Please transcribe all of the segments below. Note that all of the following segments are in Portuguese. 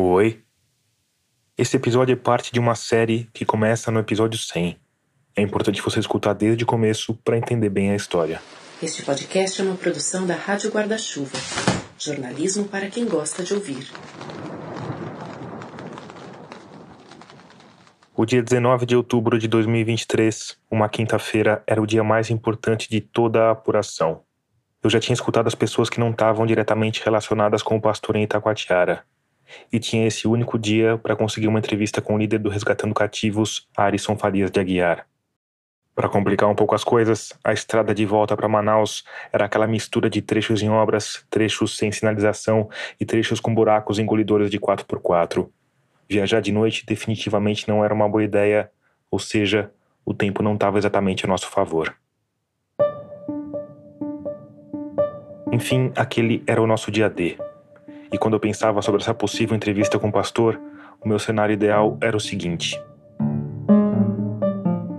Oi. Esse episódio é parte de uma série que começa no episódio 100. É importante você escutar desde o começo para entender bem a história. Este podcast é uma produção da Rádio Guarda-Chuva. Jornalismo para quem gosta de ouvir. O dia 19 de outubro de 2023, uma quinta-feira, era o dia mais importante de toda a apuração. Eu já tinha escutado as pessoas que não estavam diretamente relacionadas com o pastor em Itacoatiara. E tinha esse único dia para conseguir uma entrevista com o líder do Resgatando Cativos, Arison Farias de Aguiar. Para complicar um pouco as coisas, a estrada de volta para Manaus era aquela mistura de trechos em obras, trechos sem sinalização e trechos com buracos engolidores de 4x4. Viajar de noite definitivamente não era uma boa ideia, ou seja, o tempo não estava exatamente a nosso favor. Enfim, aquele era o nosso dia D. E quando eu pensava sobre essa possível entrevista com o pastor, o meu cenário ideal era o seguinte: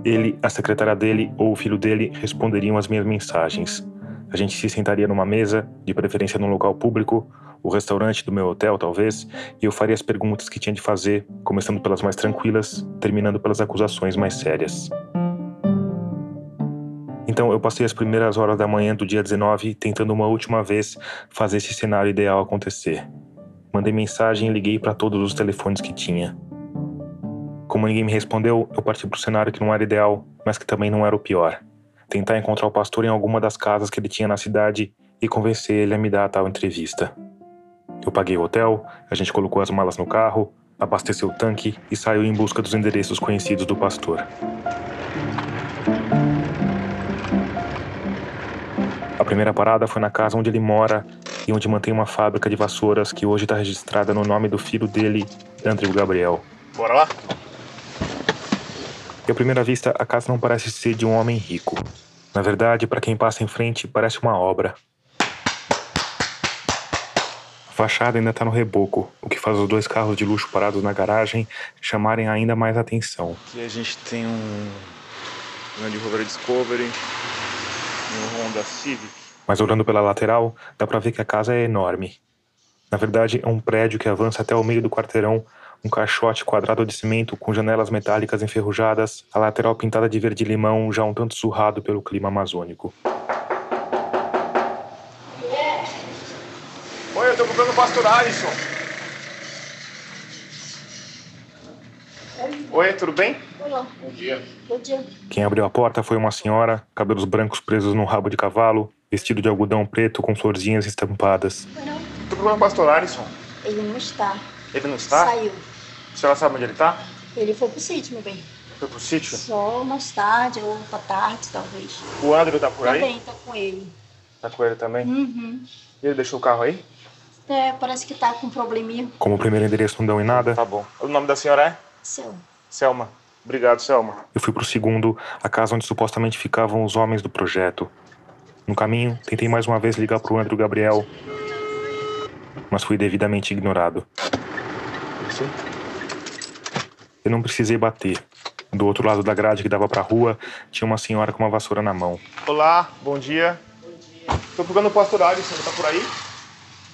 ele, a secretária dele ou o filho dele responderiam às minhas mensagens. A gente se sentaria numa mesa, de preferência num local público, o restaurante do meu hotel, talvez, e eu faria as perguntas que tinha de fazer, começando pelas mais tranquilas, terminando pelas acusações mais sérias. Então eu passei as primeiras horas da manhã do dia 19 tentando uma última vez fazer esse cenário ideal acontecer. Mandei mensagem e liguei para todos os telefones que tinha. Como ninguém me respondeu, eu parti para o cenário que não era ideal, mas que também não era o pior. Tentar encontrar o pastor em alguma das casas que ele tinha na cidade e convencer ele a me dar a tal entrevista. Eu paguei o hotel, a gente colocou as malas no carro, abasteceu o tanque e saiu em busca dos endereços conhecidos do pastor. Primeira parada foi na casa onde ele mora e onde mantém uma fábrica de vassouras que hoje está registrada no nome do filho dele, Andrew Gabriel. Bora lá? E à primeira vista, a casa não parece ser de um homem rico. Na verdade, para quem passa em frente, parece uma obra fachada ainda está no reboco, o que faz os dois carros de luxo parados na garagem chamarem ainda mais atenção. Aqui a gente tem um Land Rover Discovery e um Honda Civic. Mas olhando pela lateral, dá para ver que a casa é enorme. Na verdade, é um prédio que avança até o meio do quarteirão, um caixote quadrado de cimento com janelas metálicas enferrujadas, a lateral pintada de verde-limão, já um tanto surrado pelo clima amazônico. tô procurando o pastor Alisson. Oi, tudo bem? Olá. Bom dia. Bom dia. Quem abriu a porta foi uma senhora, cabelos brancos presos num rabo de cavalo, vestido de algodão preto com florzinhas estampadas. Não, Tô procurando o pastor Alisson. ele não está. Ele não está? Saiu. A senhora sabe onde ele tá? Ele foi pro sítio, meu bem. Foi pro sítio? Só mais tarde ou pra tarde, talvez. O André tá por aí? Também tá com ele. Tá com ele também? Uhum. E ele deixou o carro aí? É, parece que tá com um probleminha. Como o primeiro endereço não deu em nada, Tá bom. O nome da senhora é? Seu. Selma. Obrigado, Selma. eu fui pro segundo, a casa onde supostamente ficavam os homens do projeto. No caminho, tentei mais uma vez ligar pro Andrew Gabriel, mas fui devidamente ignorado. Eu não precisei bater. Do outro lado da grade que dava pra rua, tinha uma senhora com uma vassoura na mão. Olá, bom dia. Bom dia. Tô procurando o pastor Alisson, ele tá por aí?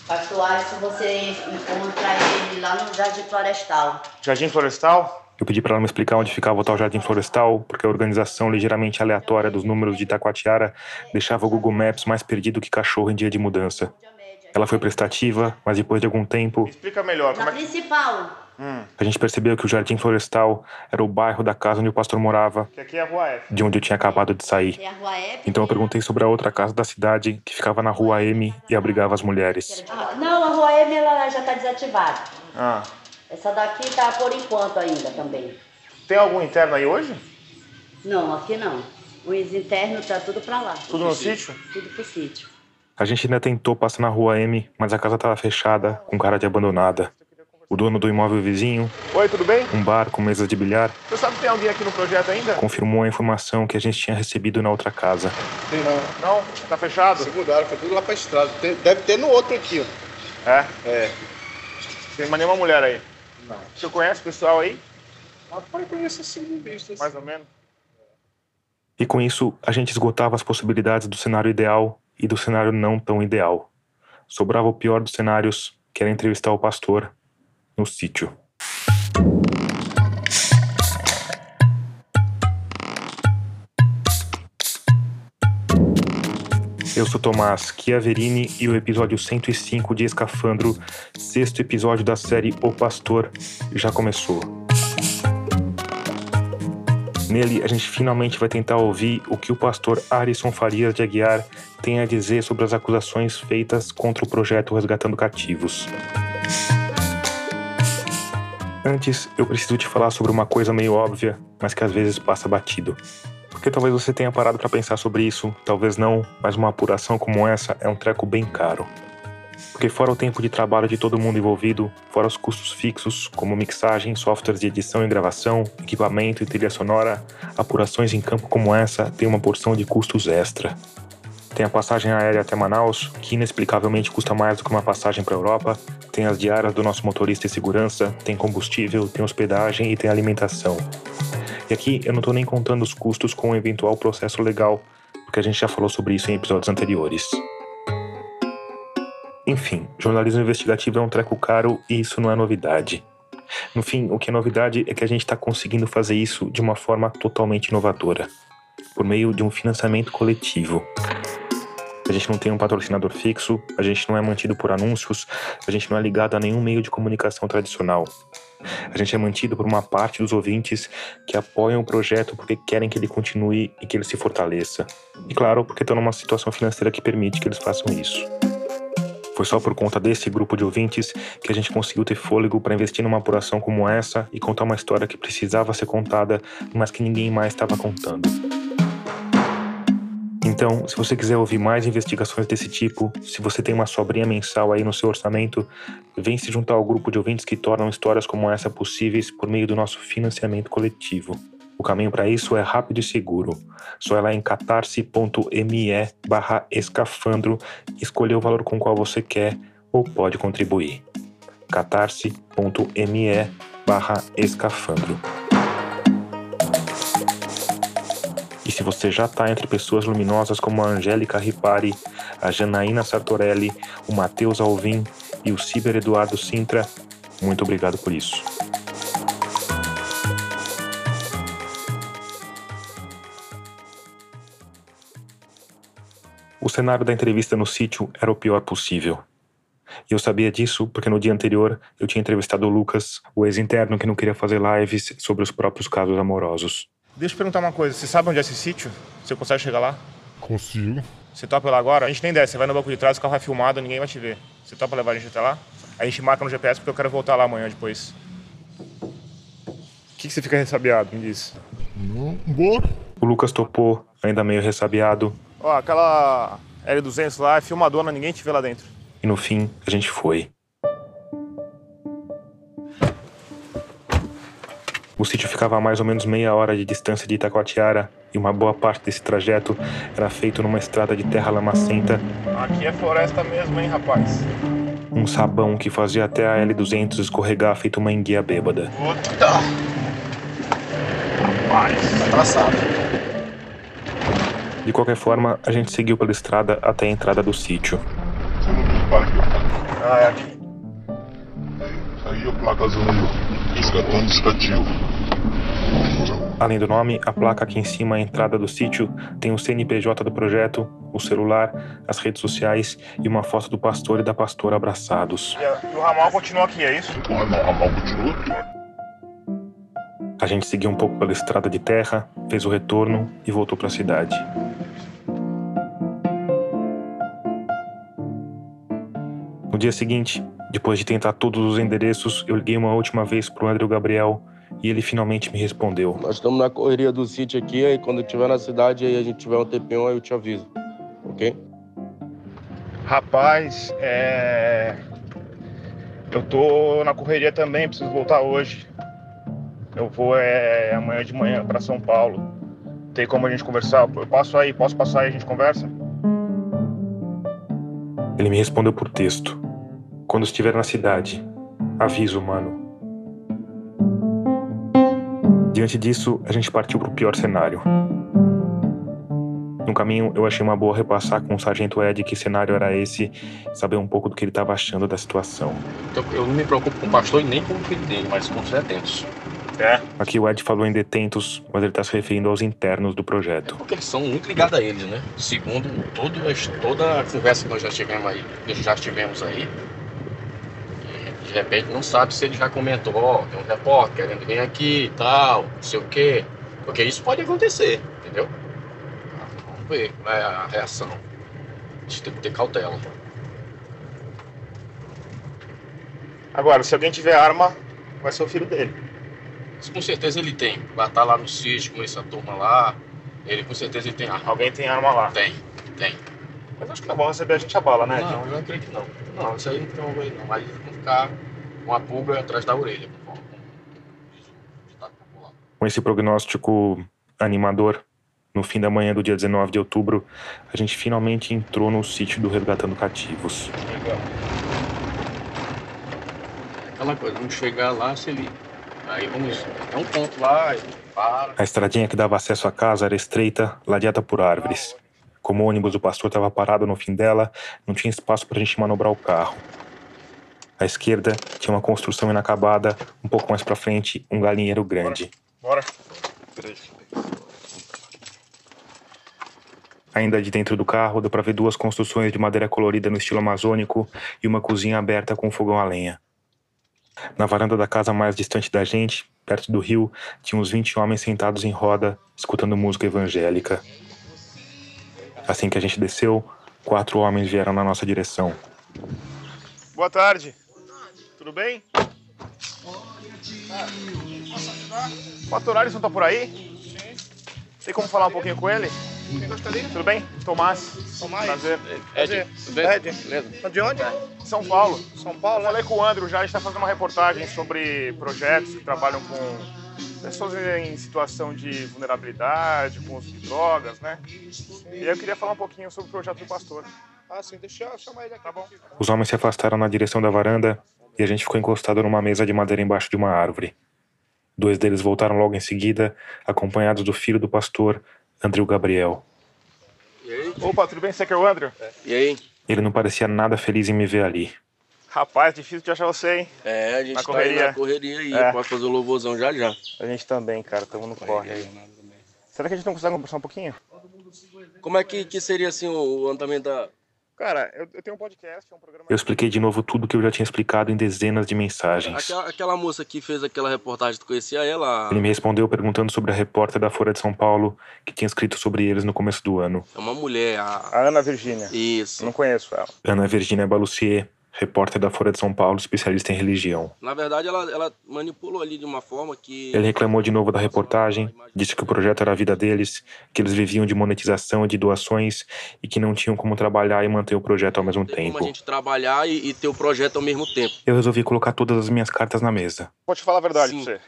Pastor Alisson, você encontra ele lá no Jardim Florestal. Jardim Florestal? Eu pedi para ela me explicar onde ficava o tal Jardim Florestal, porque a organização ligeiramente aleatória dos números de Itacoatiara deixava o Google Maps mais perdido que cachorro em dia de mudança. Ela foi prestativa, mas depois de algum tempo, Explica melhor. Na Como é que... principal. Hum, a gente percebeu que o Jardim Florestal era o bairro da casa onde o pastor morava, que aqui é a Rua F. de onde eu tinha acabado de sair. Tem a Rua F. Então eu perguntei sobre a outra casa da cidade, que ficava na rua M e abrigava as mulheres. Ah, não, a Rua M ela já está desativada. Ah. Essa daqui tá por enquanto ainda também. Tem algum interno aí hoje? Não, aqui não. Os internos tá tudo pra lá. Tudo no sítio? Tudo pro sítio. A gente ainda tentou passar na rua M, mas a casa estava fechada, com cara de abandonada. O dono do imóvel vizinho, Oi, tudo bem? um bar com mesas de bilhar, Você sabe se tem alguém aqui no projeto ainda? confirmou a informação que a gente tinha recebido na outra casa. Tem não. Não? Tá fechado? Se mudaram, foi tudo lá pra estrada. Tem- deve ter no outro aqui, ó. É? É. Tem mais nenhuma mulher aí? Não. Você conhece o pessoal aí? Mas pode conhecer assim de vista. assim. Mais ou menos. E com isso, a gente esgotava as possibilidades do cenário ideal e do cenário não tão ideal. Sobrava o pior dos cenários, que era entrevistar o pastor, no sítio. Eu sou Tomás Chiaverini e o episódio 105 de Escafandro, sexto episódio da série O Pastor, já começou. Nele, a gente finalmente vai tentar ouvir o que o pastor Arison Farias de Aguiar tem a dizer sobre as acusações feitas contra o projeto Resgatando Cativos. Antes, eu preciso te falar sobre uma coisa meio óbvia, mas que às vezes passa batido. Porque talvez você tenha parado para pensar sobre isso, talvez não, mas uma apuração como essa é um treco bem caro. Porque fora o tempo de trabalho de todo mundo envolvido, fora os custos fixos, como mixagem, softwares de edição e gravação, equipamento e trilha sonora, apurações em campo como essa têm uma porção de custos extra. Tem a passagem aérea até Manaus, que inexplicavelmente custa mais do que uma passagem para a Europa. Tem as diárias do nosso motorista e segurança, tem combustível, tem hospedagem e tem alimentação. E aqui eu não estou nem contando os custos com o eventual processo legal, porque a gente já falou sobre isso em episódios anteriores. Enfim, jornalismo investigativo é um treco caro e isso não é novidade. No fim, o que é novidade é que a gente está conseguindo fazer isso de uma forma totalmente inovadora por meio de um financiamento coletivo. A gente não tem um patrocinador fixo, a gente não é mantido por anúncios, a gente não é ligado a nenhum meio de comunicação tradicional. A gente é mantido por uma parte dos ouvintes que apoiam o projeto porque querem que ele continue e que ele se fortaleça. E claro, porque estão numa situação financeira que permite que eles façam isso. Foi só por conta desse grupo de ouvintes que a gente conseguiu ter fôlego para investir numa apuração como essa e contar uma história que precisava ser contada, mas que ninguém mais estava contando. Então, se você quiser ouvir mais investigações desse tipo, se você tem uma sobrinha mensal aí no seu orçamento, vem se juntar ao grupo de ouvintes que tornam histórias como essa possíveis por meio do nosso financiamento coletivo. O caminho para isso é rápido e seguro. Só ir lá em catarse.me barra escafandro escolher o valor com o qual você quer ou pode contribuir. catarse.me barra escafandro. Se você já está entre pessoas luminosas como a Angélica Ripari, a Janaína Sartorelli, o Matheus Alvim e o Ciber Eduardo Sintra, muito obrigado por isso. O cenário da entrevista no sítio era o pior possível. E eu sabia disso porque no dia anterior eu tinha entrevistado o Lucas, o ex-interno que não queria fazer lives sobre os próprios casos amorosos. Deixa eu perguntar uma coisa. Você sabe onde é esse sítio? Você consegue chegar lá? Consigo. Você topa lá agora? A gente nem desce. Você vai no banco de trás, o carro vai filmado, ninguém vai te ver. Você topa levar a gente até lá? A gente marca no GPS porque eu quero voltar lá amanhã depois. O que, que você fica ressabiado? Me diz. Não, bora. O Lucas topou, ainda meio ressabiado, Ó, aquela L200 lá é filmadona, ninguém te vê lá dentro. e no fim a gente foi. O sítio ficava a mais ou menos meia hora de distância de Itacoatiara e uma boa parte desse trajeto era feito numa estrada de terra lamacenta, Aqui é floresta mesmo, hein, rapaz? um sabão que fazia até a L200 escorregar feito uma enguia bêbada. Puta! Rapaz! Tá traçado. De qualquer forma, a gente seguiu pela estrada até a entrada do sítio. O? Ah, é aqui. Aí a placa azul aí. Resgatando estativo. Além do nome, a placa aqui em cima, a entrada do sítio, tem o CNPJ do projeto, o celular, as redes sociais e uma foto do pastor e da pastora abraçados. E, a- o ramal continua aqui, é isso? O ramal, o ramal continua aqui. A gente seguiu um pouco pela estrada de terra, fez o retorno e voltou para a cidade. No dia seguinte, depois de tentar todos os endereços, eu liguei uma última vez pro André Gabriel e ele finalmente me respondeu. Nós estamos na correria do sítio aqui, aí quando estiver na cidade, aí a gente tiver um tempinho, aí eu te aviso. Ok? Rapaz, é. Eu tô na correria também, preciso voltar hoje. Eu vou é, amanhã de manhã para São Paulo. Tem como a gente conversar? Eu passo aí, posso passar aí a gente conversa? Ele me respondeu por texto. Quando estiver na cidade, aviso, mano. Diante disso, a gente partiu para o pior cenário. No caminho, eu achei uma boa repassar com o sargento Ed que cenário era esse, saber um pouco do que ele estava achando da situação. Então, eu não me preocupo com o pastor e nem com o filho dele, mas com os detentos. É. Aqui o Ed falou em detentos, mas ele está se referindo aos internos do projeto. Porque eles são muito ligados a eles, né? Segundo todo, toda a conversa que nós já tivemos aí, que já tivemos aí, repente não sabe se ele já comentou, ó, tem um repórter querendo vir aqui e tal, não sei o quê. Porque isso pode acontecer, entendeu? Vamos ver qual é a reação. A gente tem que ter cautela. Agora, se alguém tiver arma, vai ser o filho dele. Isso com certeza ele tem. Vai estar lá no sítio com essa turma lá. Ele com certeza ele tem arma. Alguém tem arma lá. Tem, tem. Mas acho que tá bom receber a gente a bala, né? Não, eu acredito que não. Não, isso aí não tem coisa não. Aí vão ficar com a pulga atrás da orelha. Com esse prognóstico animador, no fim da manhã do dia 19 de outubro, a gente finalmente entrou no sítio do Resgatando Cativos. Aquela coisa, vamos chegar lá, se ele. Aí vamos. É um ponto lá, aí para. A estradinha que dava acesso à casa era estreita, ladeada por árvores. Como o ônibus do pastor estava parado no fim dela, não tinha espaço para a gente manobrar o carro. À esquerda tinha uma construção inacabada, um pouco mais para frente, um galinheiro grande. Bora. Ainda de dentro do carro, deu para ver duas construções de madeira colorida no estilo amazônico e uma cozinha aberta com fogão a lenha. Na varanda da casa mais distante da gente, perto do rio, tinha uns 20 homens sentados em roda, escutando música evangélica. Assim que a gente desceu, quatro homens vieram na nossa direção. Boa tarde. Tudo bem? O pastor Alisson tá por aí? Tem como falar um pouquinho com ele? Tudo bem? Tomás. Tomás. Prazer. Prazer. Ed. Beleza. De onde? São Paulo. São Paulo, Eu falei com o Andrew já, a gente está fazendo uma reportagem sobre projetos que trabalham com pessoas em situação de vulnerabilidade, com uso de drogas, né? E eu queria falar um pouquinho sobre o projeto do pastor. Ah, sim, deixa eu chamar ele aqui. Tá bom? Os homens se afastaram na direção da varanda e a gente ficou encostado numa mesa de madeira embaixo de uma árvore. Dois deles voltaram logo em seguida, acompanhados do filho do pastor, Andrew Gabriel. E aí? Opa, tudo bem? Você que é o Andrew? E aí? Ele não parecia nada feliz em me ver ali. Rapaz, difícil de achar você, hein? É, a gente Na tá correria. aí na correria aí, É. pode fazer o louvorzão já já. A gente também, cara, estamos no corre aí. Será que a gente não consegue conversar um pouquinho? Como é que, que seria assim o, o andamento da. Cara, eu, eu tenho um podcast, é um programa. Eu expliquei de novo tudo que eu já tinha explicado em dezenas de mensagens. Aquela, aquela moça que fez aquela reportagem, tu conhecia ela? Ele me respondeu perguntando sobre a repórter da Folha de São Paulo que tinha escrito sobre eles no começo do ano. É uma mulher, a. A Ana Virgínia. Isso. Não conheço ela. Ana Virginia Balucier, repórter da Folha de São Paulo, especialista em religião. Na verdade, ela, ela manipulou ali de uma forma que. Ele reclamou de novo da reportagem, disse que o projeto era a vida deles, que eles viviam de monetização e de doações e que não tinham como trabalhar e manter o projeto ao mesmo Tem como tempo. a gente trabalhar e, e ter o projeto ao mesmo tempo. Eu resolvi colocar todas as minhas cartas na mesa. Vou te falar a verdade Sim. pra você.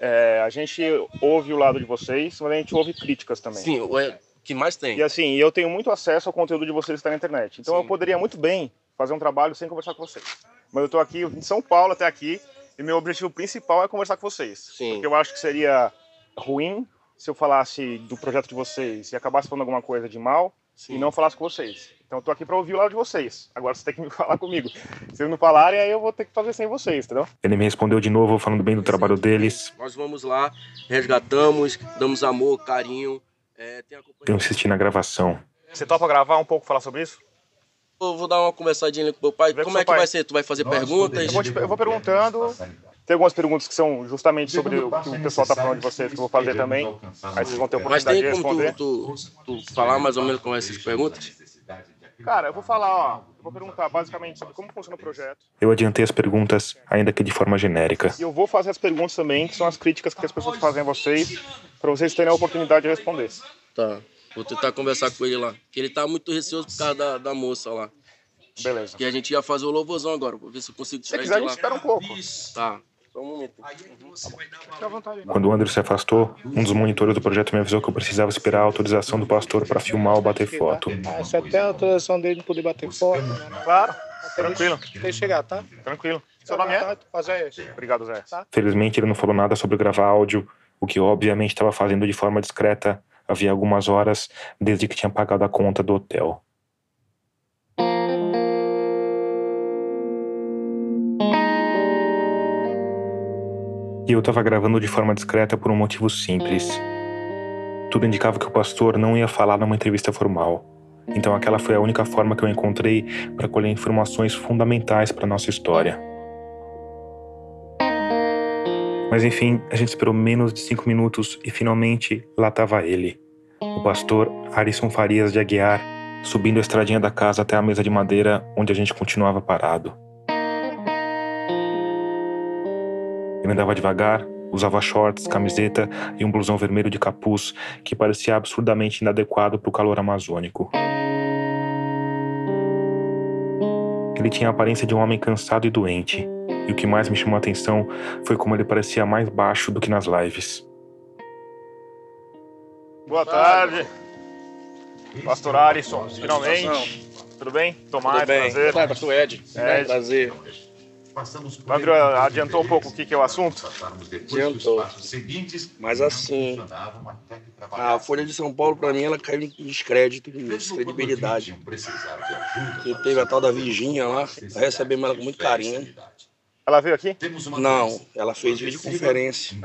É, a gente ouve o lado de vocês, mas a gente ouve críticas também. Sim, o é, que mais tem. E assim, eu tenho muito acesso ao conteúdo de vocês que está na internet. Então eu Sim. poderia muito bem fazer um trabalho sem conversar com vocês. Mas eu tô aqui em São Paulo até aqui e meu objetivo principal é conversar com vocês. Sim. Porque eu acho que seria ruim se eu falasse do projeto de vocês e acabasse falando alguma coisa de mal Sim. e não falasse com vocês. Então eu tô aqui para ouvir o lado de vocês. Agora você tem que me falar comigo. Se vocês não falarem, aí eu vou ter que fazer sem vocês, entendeu? Ele me respondeu de novo, falando bem do trabalho deles. Nós vamos lá, resgatamos, damos amor, carinho. É, tem a Eu companhia. insisti na gravação. Você topa gravar um pouco, falar sobre isso? Eu vou dar uma conversadinha ali com meu pai. Vê com Como é que pai. vai ser? Tu vai fazer perguntas? Eu vou, te- eu vou perguntando. Tem algumas perguntas que são justamente sobre o que o pessoal tá falando de vocês que eu vou fazer também. Aí vocês vão ter a Mas oportunidade tem de como responder. tu, tu, tu falar mais ou menos como é essas perguntas? Cara, eu vou falar, ó. Eu vou perguntar basicamente sobre como funciona o projeto. Eu adiantei as perguntas, ainda que de forma genérica. E eu vou fazer as perguntas também, que são as críticas que as pessoas fazem a vocês, para vocês terem a oportunidade de responder. Tá. Vou tentar conversar com ele lá. Que ele tá muito receoso por causa da, da moça lá. Beleza. Que a gente ia fazer o louvorzão agora. Vou ver se eu consigo Se tirar quiser, a gente lá. espera um pouco. Tá. Só um momento. Fica à vontade. Quando o Andrew se afastou, um dos monitores do projeto me avisou que eu precisava esperar a autorização do pastor para filmar ou bater foto. Ah, você tem a autorização dele de poder bater foto, né? Claro, tranquilo, Deixa eu chegar, tá? tranquilo. Seu nome é? Fazer isso. Obrigado, Zé. Felizmente, ele não falou nada sobre gravar áudio, o que obviamente estava fazendo de forma discreta, Havia algumas horas desde que tinha pagado a conta do hotel. E eu estava gravando de forma discreta por um motivo simples. Tudo indicava que o pastor não ia falar numa entrevista formal. Então aquela foi a única forma que eu encontrei para colher informações fundamentais para nossa história. Mas enfim, a gente esperou menos de cinco minutos e finalmente lá estava ele, o pastor Arisson Farias de Aguiar, subindo a estradinha da casa até a mesa de madeira onde a gente continuava parado. Ele andava devagar, usava shorts, camiseta e um blusão vermelho de capuz que parecia absurdamente inadequado para o calor amazônico. Ele tinha a aparência de um homem cansado e doente, e o que mais me chamou a atenção foi como ele parecia mais baixo do que nas lives. Boa tarde. Pastor Alisson, finalmente. Tudo bem? Tomás, Tudo bem. prazer. Vai, pastor Ed. Ed. Prazer. André adiantou um pouco o que, que é o assunto? Adiantou. Mas assim, a Folha de São Paulo, pra mim, ela caiu em descrédito, em descredibilidade. E teve a tal da Virgínia lá, recebemos ela com muito carinho. Ela veio aqui? Não, ela fez videoconferência.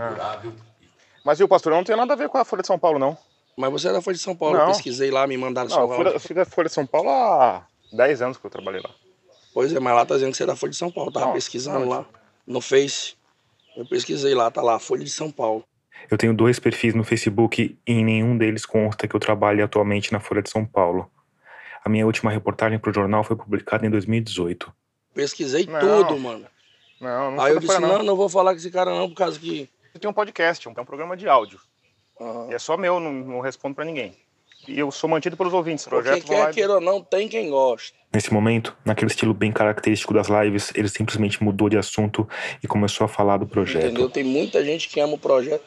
Mas e o pastor? Eu não tem nada a ver com a Folha de São Paulo, não. Mas você é da Folha de São Paulo, Não. eu pesquisei lá, me mandaram Não, só eu fui, da- eu fui da Folha de São Paulo há 10 anos que eu trabalhei lá. Pois é, mas lá tá dizendo que você é da Folha de São Paulo. Tava Não, pesquisando não, lá no Face. Eu pesquisei lá, tá lá, Folha de São Paulo. Eu tenho dois perfis no Facebook e em nenhum deles consta que eu trabalhe atualmente na Folha de São Paulo. A minha última reportagem para o jornal foi publicada em 2018. Pesquisei Não. tudo, mano. Não, não Aí eu disse, não, não vou falar com esse cara não, por causa que... Eu tenho um podcast, é um programa de áudio. E é só meu, não, não respondo pra ninguém. E eu sou mantido pelos ouvintes. Projeto vão quer, lá e- queira ou não, tem quem gosta. Nesse momento, naquele estilo bem característico das lives, ele simplesmente mudou de assunto e começou a falar do projeto. Entendeu? Tem muita gente que ama o projeto.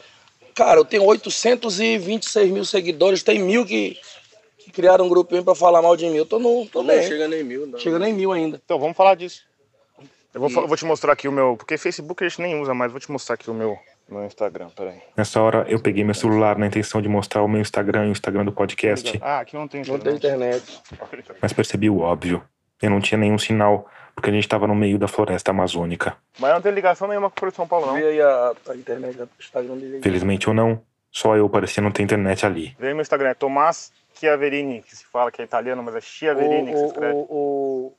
Cara, eu tenho 826 mil seguidores, tem mil que, que criaram um grupinho pra falar mal de mim. Eu tô, no, tô bem. chega nem mil, não. Chega nem mil ainda. Então, vamos falar disso. Eu vou, eu vou te mostrar aqui o meu. Porque Facebook a gente nem usa mais. Vou te mostrar aqui o meu, meu Instagram. Peraí. Nessa hora, eu peguei meu celular na intenção de mostrar o meu Instagram e o Instagram do podcast, Ah, aqui não tem Não tem internet. mas percebi o óbvio. Eu não tinha nenhum sinal, porque a gente estava no meio da floresta amazônica. Mas não tem ligação nenhuma com o São Paulo, não. Vê aí a, a internet do Instagram dele. Felizmente ou não, só eu parecia não ter internet ali. Vem meu Instagram, é Tomás Chiaverini, que se fala que é italiano, mas é Chiaverini que se O, escreve. o, o,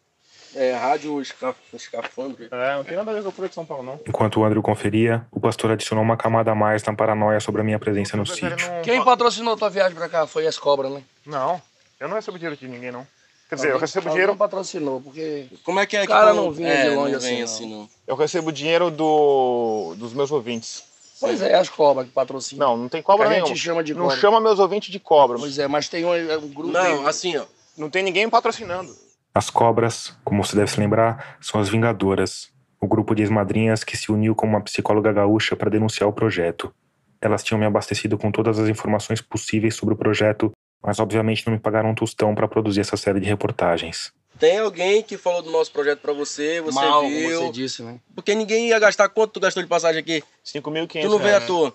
é, Rádio Escaf, Escafandre. É, não tem nada a ver com o Folha de São Paulo, não. Enquanto o Andrew conferia, o pastor adicionou uma camada a mais na paranoia sobre a minha presença no sítio. não- Quem patrocinou tua viagem pra cá foi as cobras, né? Não, eu não recebo dinheiro de ninguém, não. Quer dizer, eu recebo alguém dinheiro, patrocinou, porque Como é que é O cara que não vinha de longe não vem assim, assim, não. eu recebo dinheiro do, dos meus ouvintes. Pois é, as cobras que patrocinam. Não, não tem cobra Que a gente nenhuma. chama de Não cobra. chama meus ouvintes de cobra. Pois é, mas tem um, é um grupo. Não, assim, ó. Não tem ninguém me patrocinando. As cobras, como você deve se lembrar, são as Vingadoras, o grupo de ex-madrinhas que se uniu com uma psicóloga gaúcha para denunciar o projeto. Elas tinham me abastecido com todas as informações possíveis sobre o projeto, mas obviamente não me pagaram um tostão para produzir essa série de reportagens. Tem alguém que falou do nosso projeto pra você, você Mal, como viu. você disse, né? Porque ninguém ia gastar quanto tu gastou de passagem aqui? 5.500 Tu não veio à toa.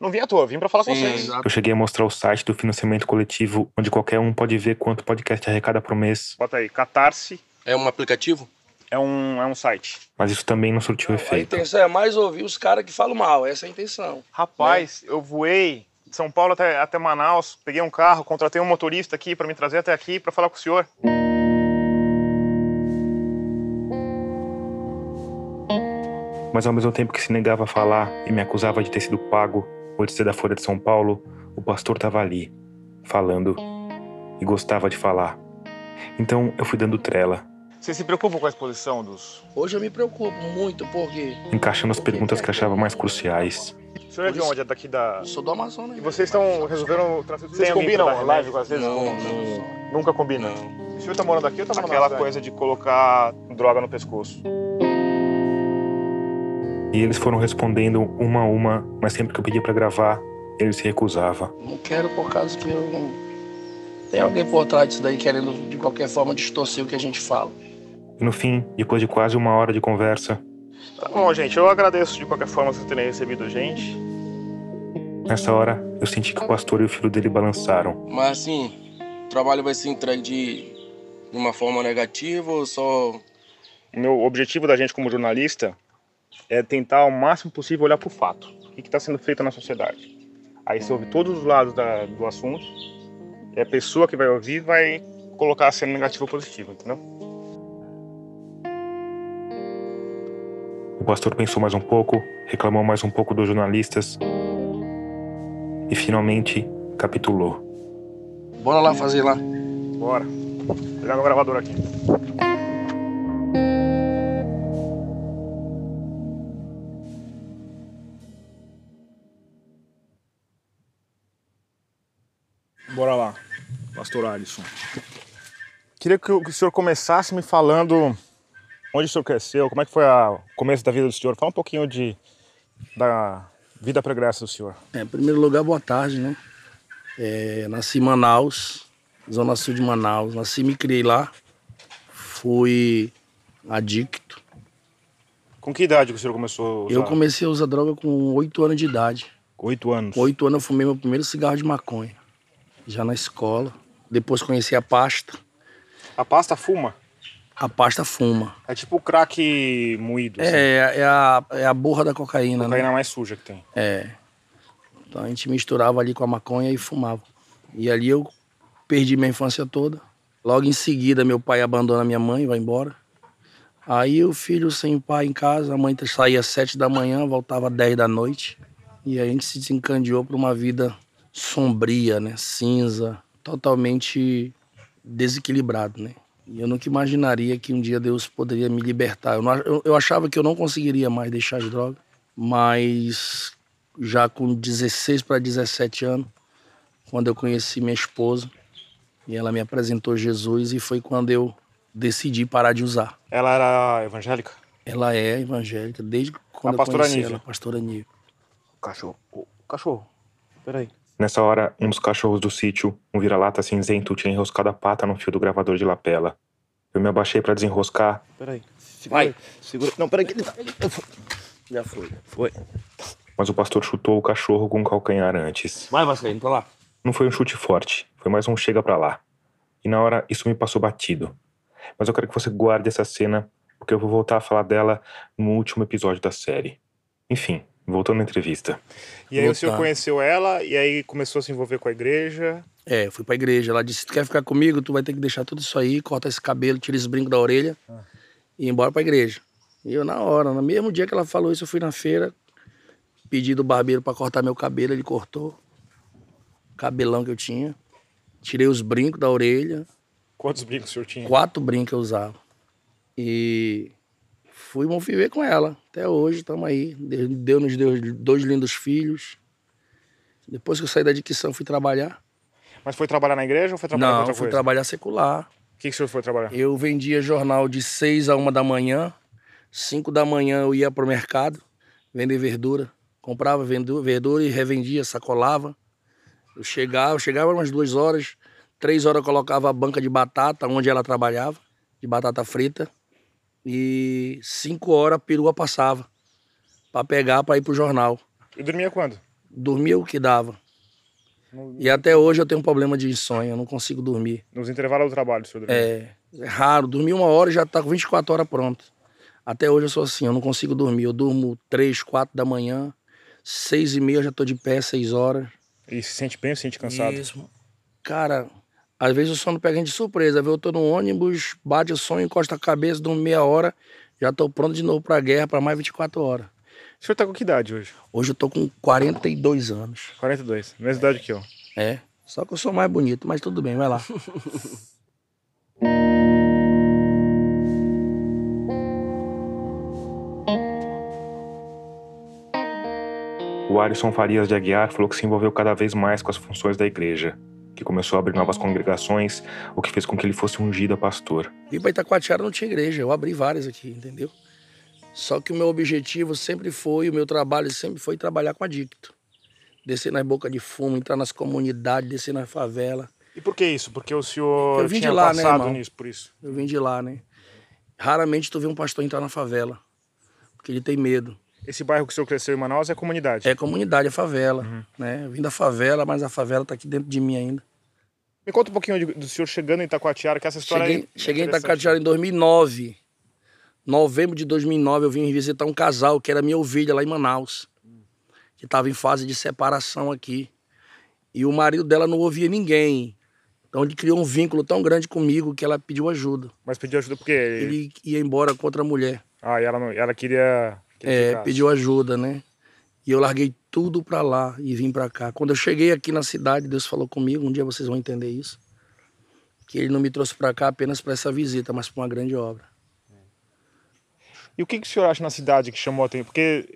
Não vim à toa, vim pra falar com Sim, vocês. exato. Eu cheguei a mostrar o site do financiamento coletivo, onde qualquer um pode ver quanto o podcast arrecada por mês, Bota aí, Catarse É um aplicativo? é um, é um site. mas isso também não surtiu A efeito. intenção é mais ouvir os caras que falam mal, essa é a intenção. Rapaz, eu voei de São Paulo até, até Manaus, peguei um carro, contratei um motorista aqui pra me trazer até aqui pra falar com o senhor. Mas ao mesmo tempo que se negava a falar e me acusava de ter sido pago ou de ser da Folha de São Paulo, o pastor estava ali, falando, e gostava de falar. Então eu fui dando trela, Você se preocupa com a exposição dos. Hoje eu me preocupo muito, porque encaixando as perguntas que achava mais cruciais. O senhor é de onde? É daqui da. eu sou do Amazonas. E vocês estão resolvendo trazer Vocês combinam live com às vezes? Não, não. Nunca combinam. O senhor tá morando aqui ou tá morando Aquela Aquela coisa de colocar droga no pescoço. E eles foram respondendo uma a uma, mas sempre que eu pedia para gravar, ele se recusava. Não quero por causa que eu. Tem alguém por trás disso daí querendo de qualquer forma distorcer o que a gente fala. E no fim, depois de quase uma hora de conversa, Tá bom, gente. Eu agradeço de qualquer forma vocês terem recebido a gente. Nessa hora, eu senti que o pastor e o filho dele balançaram. Mas assim, o trabalho vai ser entregue de, de uma forma negativa ou só. O meu objetivo da gente como jornalista é tentar ao máximo possível olhar para o fato. O que está sendo feito na sociedade. Aí você ouve todos os lados da, do assunto e a pessoa que vai ouvir vai colocar a cena negativa ou positiva, entendeu? O pastor pensou mais um pouco, reclamou mais um pouco dos jornalistas e finalmente capitulou. Bora lá fazer lá. Bora. Vou pegar meu gravador aqui. Pastor Alisson. Queria que o senhor começasse me falando onde o senhor cresceu, como é que foi o começo da vida do senhor. Fala um pouquinho de, da vida pregressa do senhor. É, em primeiro lugar, boa tarde, né? É, nasci em Manaus, Zona Sul de Manaus. Nasci e me criei lá. Fui adicto. Com que idade que o senhor começou a usar? Eu comecei a usar droga com 8 anos de idade. Oito anos. Com 8 anos eu fumei meu primeiro cigarro de maconha. Já na escola. Depois conheci a pasta. A pasta fuma? A pasta fuma. É tipo o crack moído. assim. É, é, a, é a borra da cocaína, A cocaína né? mais suja que tem. É. Então a gente misturava ali com a maconha e fumava. E ali eu perdi minha infância toda. Logo em seguida, meu pai abandona minha mãe, vai embora. Aí o filho sem pai em casa, a mãe saía às sete da manhã, voltava às dez da noite. E a gente se desencandeou para uma vida sombria, né? Cinza, totalmente desequilibrado, né? E eu nunca imaginaria que um dia Deus poderia me libertar. Eu, não- eu- eu achava que eu não conseguiria mais deixar as drogas, mas já com 16 para 17 anos, quando eu conheci minha esposa, e ela me apresentou Jesus, e foi quando eu decidi parar de usar. Ela era evangélica? Ela é evangélica desde quando A eu pastora conheci Nívia. ela, a pastora Nívia. Cachorro. Ô, cachorro. Peraí. Nessa hora, um dos cachorros do sítio, um vira-lata cinzento, tinha enroscado a pata no fio do gravador de lapela. Eu me abaixei para desenroscar Peraí. Vai. Segura. Não, peraí ele tá. Já foi. Foi. mas o pastor chutou o cachorro com o calcanhar antes. Vai, Vascaíno, pra lá. Não foi um chute forte, foi mais um chega pra lá. E na hora isso me passou batido. Mas eu quero que você guarde essa cena, porque eu vou voltar a falar dela no último episódio da série. Enfim, voltando à entrevista. E aí o senhor Voltar. conheceu ela e aí começou a se envolver com a igreja. É, eu fui pra igreja. Ela disse: Tu quer ficar comigo? Tu vai ter que deixar tudo isso aí, cortar esse cabelo, tirar esse brinco da orelha e ir embora pra igreja. E eu, na hora, no mesmo dia que ela falou isso, eu fui na feira, pedi do barbeiro pra cortar meu cabelo, ele cortou. Cabelão que eu tinha. Tirei os brincos da orelha, Quantos brincos o senhor tinha? quatro brincos eu usava. E fui viver com ela. Até hoje, estamos aí. Deus Deus nos deu dois lindos filhos. Depois que eu saí da dicção, fui trabalhar. Mas foi trabalhar na igreja ou foi trabalhar Não, outra fui coisa? trabalhar secular. O que, que o senhor foi trabalhar? Eu vendia jornal de 6 a 1 da manhã. 5 da manhã eu ia pro mercado vender verdura. Comprava verdura e revendia, sacolava. Eu chegava, eu chegava umas duas horas. Três horas eu colocava a banca de batata onde ela trabalhava, de batata frita. E cinco horas a perua passava para pegar para ir pro jornal. E dormia quando? Dormia o que dava. E até hoje eu tenho um problema de insônia, eu não consigo dormir. Nos intervalos do trabalho, o senhor dormia? É, é raro. Dormir uma hora e já tá com 24 horas pronto. Até hoje eu sou assim, eu não consigo dormir. Eu durmo 3, 4 da manhã, 6 e meia eu já tô de pé, 6 horas. E se sente bem ou se sente cansado? Isso. Cara, às vezes o sono pega a gente de surpresa. Eu tô no ônibus, bate o sonho, encosta a cabeça, durmo meia hora, já tô pronto de novo pra guerra, pra mais 24 horas. O senhor tá com que idade hoje? Hoje eu tô com 42 anos. 42. Mesma idade que eu. É. Só que eu sou mais bonito, mas tudo bem, vai lá. O Alisson Farias de Aguiar falou que se envolveu cada vez mais com as funções da igreja, que começou a abrir novas congregações, o que fez com que ele fosse ungido a pastor. Vim pra Itacoatiara não tinha igreja, eu abri várias aqui, entendeu? Só que o meu objetivo sempre foi, o meu trabalho sempre foi trabalhar com adicto. Descer nas bocas de fumo, entrar nas comunidades, descer nas favelas. E por que isso? Porque o senhor Eu vim de tinha lá, né, passado irmão? nisso, por isso. Eu vim de lá, né? Raramente tu vê um pastor entrar na favela, porque ele tem medo. Esse bairro que o senhor cresceu em Manaus é comunidade? É comunidade, é favela. Né? Eu vim da favela, mas a favela tá aqui dentro de mim ainda. Me conta um pouquinho de- do senhor chegando em Itacoatiara, que essa história Cheguei, é cheguei em. Itacatiara em 2009. Novembro de 2009 eu vim visitar um casal que era minha ovelha lá em Manaus. Que estava em fase de separação aqui. E o marido dela não ouvia ninguém. Então ele criou um vínculo tão grande comigo que ela pediu ajuda. Mas pediu ajuda porque... Ele ia embora com outra mulher. Ah, e ela, não, ela queria... É, pediu ajuda, né? E eu larguei tudo pra lá e vim pra cá. Quando eu cheguei aqui na cidade, Deus falou comigo, um dia vocês vão entender isso, que ele não me trouxe pra cá apenas pra essa visita, mas pra uma grande obra. E o que, que o senhor acha na cidade que chamou a atenção? Porque